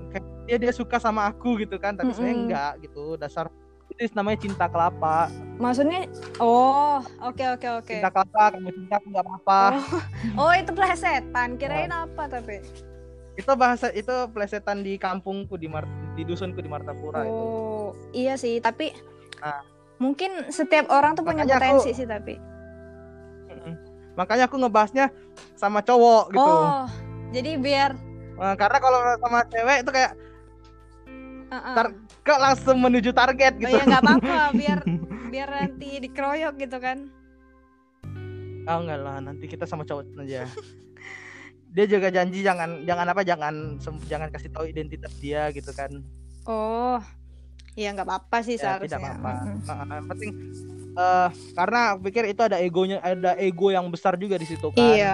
[SPEAKER 1] kayak dia dia suka sama aku gitu kan tapi sebenarnya
[SPEAKER 2] Mm-mm.
[SPEAKER 1] enggak gitu dasar itu namanya cinta kelapa
[SPEAKER 2] Maksudnya oh, oke oke oke.
[SPEAKER 1] cinta kelapa kamu cinta aku nggak apa-apa
[SPEAKER 2] Oh, itu plesetan. Kirain apa tapi?
[SPEAKER 1] itu bahasa itu plesetan di kampungku di Mar di dusunku di Martapura itu
[SPEAKER 2] Oh, iya sih, tapi
[SPEAKER 1] Nah.
[SPEAKER 2] mungkin setiap orang tuh punya
[SPEAKER 1] Makanya aku-
[SPEAKER 2] potensi sih tapi.
[SPEAKER 1] Makanya aku ngebahasnya sama cowok gitu
[SPEAKER 2] Oh, jadi biar
[SPEAKER 1] Nah, karena kalau sama cewek itu kayak
[SPEAKER 2] uh-uh.
[SPEAKER 1] Tar- ke langsung menuju target
[SPEAKER 2] Oh
[SPEAKER 1] gitu
[SPEAKER 2] ya nggak apa-apa, biar biar nanti dikeroyok gitu kan.
[SPEAKER 1] Oh enggak lah, nanti kita sama cowok aja. dia juga janji jangan jangan apa jangan jangan kasih tahu identitas dia gitu kan.
[SPEAKER 2] Oh, ya nggak apa-apa sih
[SPEAKER 1] Ya,
[SPEAKER 2] seharusnya.
[SPEAKER 1] tidak apa-apa. Nah, yang penting eh karena aku pikir itu ada egonya ada ego yang besar juga di situ kan.
[SPEAKER 2] Iya.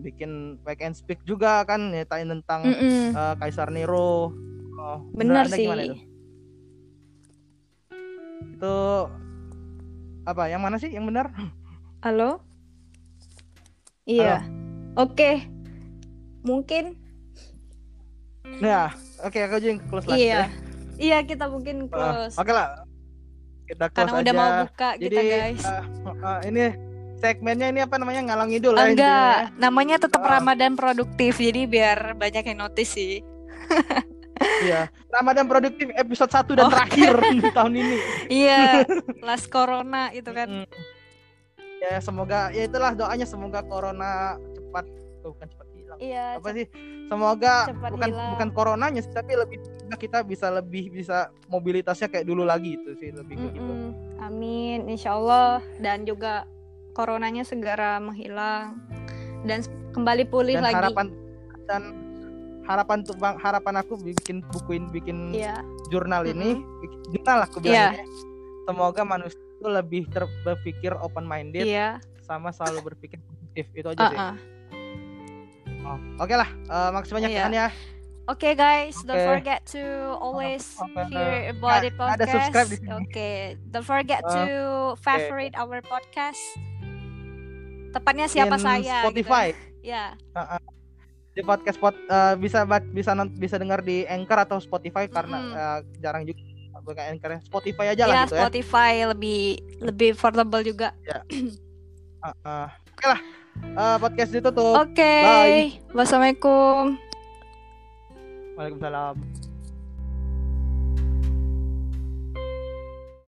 [SPEAKER 1] Bikin back and speak juga kan nyatain tentang
[SPEAKER 2] Mm-mm.
[SPEAKER 1] eh, Kaisar Nero. Oh,
[SPEAKER 2] Benar sih.
[SPEAKER 1] itu? Itu apa? Yang mana sih yang benar?
[SPEAKER 2] Halo? Iya. Oke. Mungkin
[SPEAKER 1] Nah, oke aku aja yang close lagi.
[SPEAKER 2] iya.
[SPEAKER 1] ya.
[SPEAKER 2] Iya, kita mungkin close.
[SPEAKER 1] Oke lah. Kita close
[SPEAKER 2] Karena udah
[SPEAKER 1] aja.
[SPEAKER 2] mau buka
[SPEAKER 1] Jadi
[SPEAKER 2] kita, guys.
[SPEAKER 1] eh, eh, ini segmennya ini apa namanya ngalang ngidul ya
[SPEAKER 3] Enggak, namanya tetap
[SPEAKER 1] Ah.
[SPEAKER 3] Ramadan produktif. Jadi biar banyak yang notice sih.
[SPEAKER 1] ya. Iya. Ramadan produktif episode 1 dan
[SPEAKER 3] Oh.
[SPEAKER 1] terakhir di tahun ini.
[SPEAKER 3] Iya, last corona itu kan.
[SPEAKER 1] Mm. Ya semoga ya itulah doanya semoga corona cepat oh, bukan cepat hilang.
[SPEAKER 2] Iya.
[SPEAKER 1] Apa sih? Semoga bukan
[SPEAKER 2] hilang.
[SPEAKER 1] bukan coronanya sih, tapi lebih kita bisa lebih bisa mobilitasnya kayak dulu lagi itu sih lebih kayak gitu.
[SPEAKER 2] Mm-mm. Amin, insya Allah dan juga
[SPEAKER 4] coronanya segera menghilang dan kembali pulih
[SPEAKER 1] dan
[SPEAKER 4] lagi.
[SPEAKER 1] harapan dan harapan tuh bang harapan aku bikin bukuin bikin
[SPEAKER 4] Iya.
[SPEAKER 1] jurnal ini bikin jurnal lah aku bilang
[SPEAKER 2] Iya.
[SPEAKER 1] ini. semoga manusia itu lebih ter- berpikir open minded
[SPEAKER 2] Iya.
[SPEAKER 1] sama selalu berpikir positif itu aja sih
[SPEAKER 2] Uh-uh.
[SPEAKER 1] Oh, oke lah eh, makasih banyak kan ya
[SPEAKER 2] Oke guys, don't
[SPEAKER 1] Oke.
[SPEAKER 2] forget to always
[SPEAKER 1] Oke.
[SPEAKER 2] hear about the
[SPEAKER 1] Nah, subscribe
[SPEAKER 2] podcast. Oke, don't forget to favorite our podcast. Tepatnya siapa
[SPEAKER 1] In
[SPEAKER 2] saya?
[SPEAKER 1] Spotify
[SPEAKER 2] Gitu. Ya,
[SPEAKER 1] di podcast spot eh, bisa bisa bisa dengar di Anchor atau Spotify karena
[SPEAKER 2] Mm.
[SPEAKER 1] eh, jarang juga bukan Anchor ya. Spotify aja lah
[SPEAKER 2] ya
[SPEAKER 1] gitu ya
[SPEAKER 2] Spotify lebih lebih affordable juga.
[SPEAKER 1] Eh, eh. oke lah Eh, podcast ditutup
[SPEAKER 2] Oke,
[SPEAKER 1] Bye.
[SPEAKER 2] wassalamualaikum.
[SPEAKER 1] Waalaikumsalam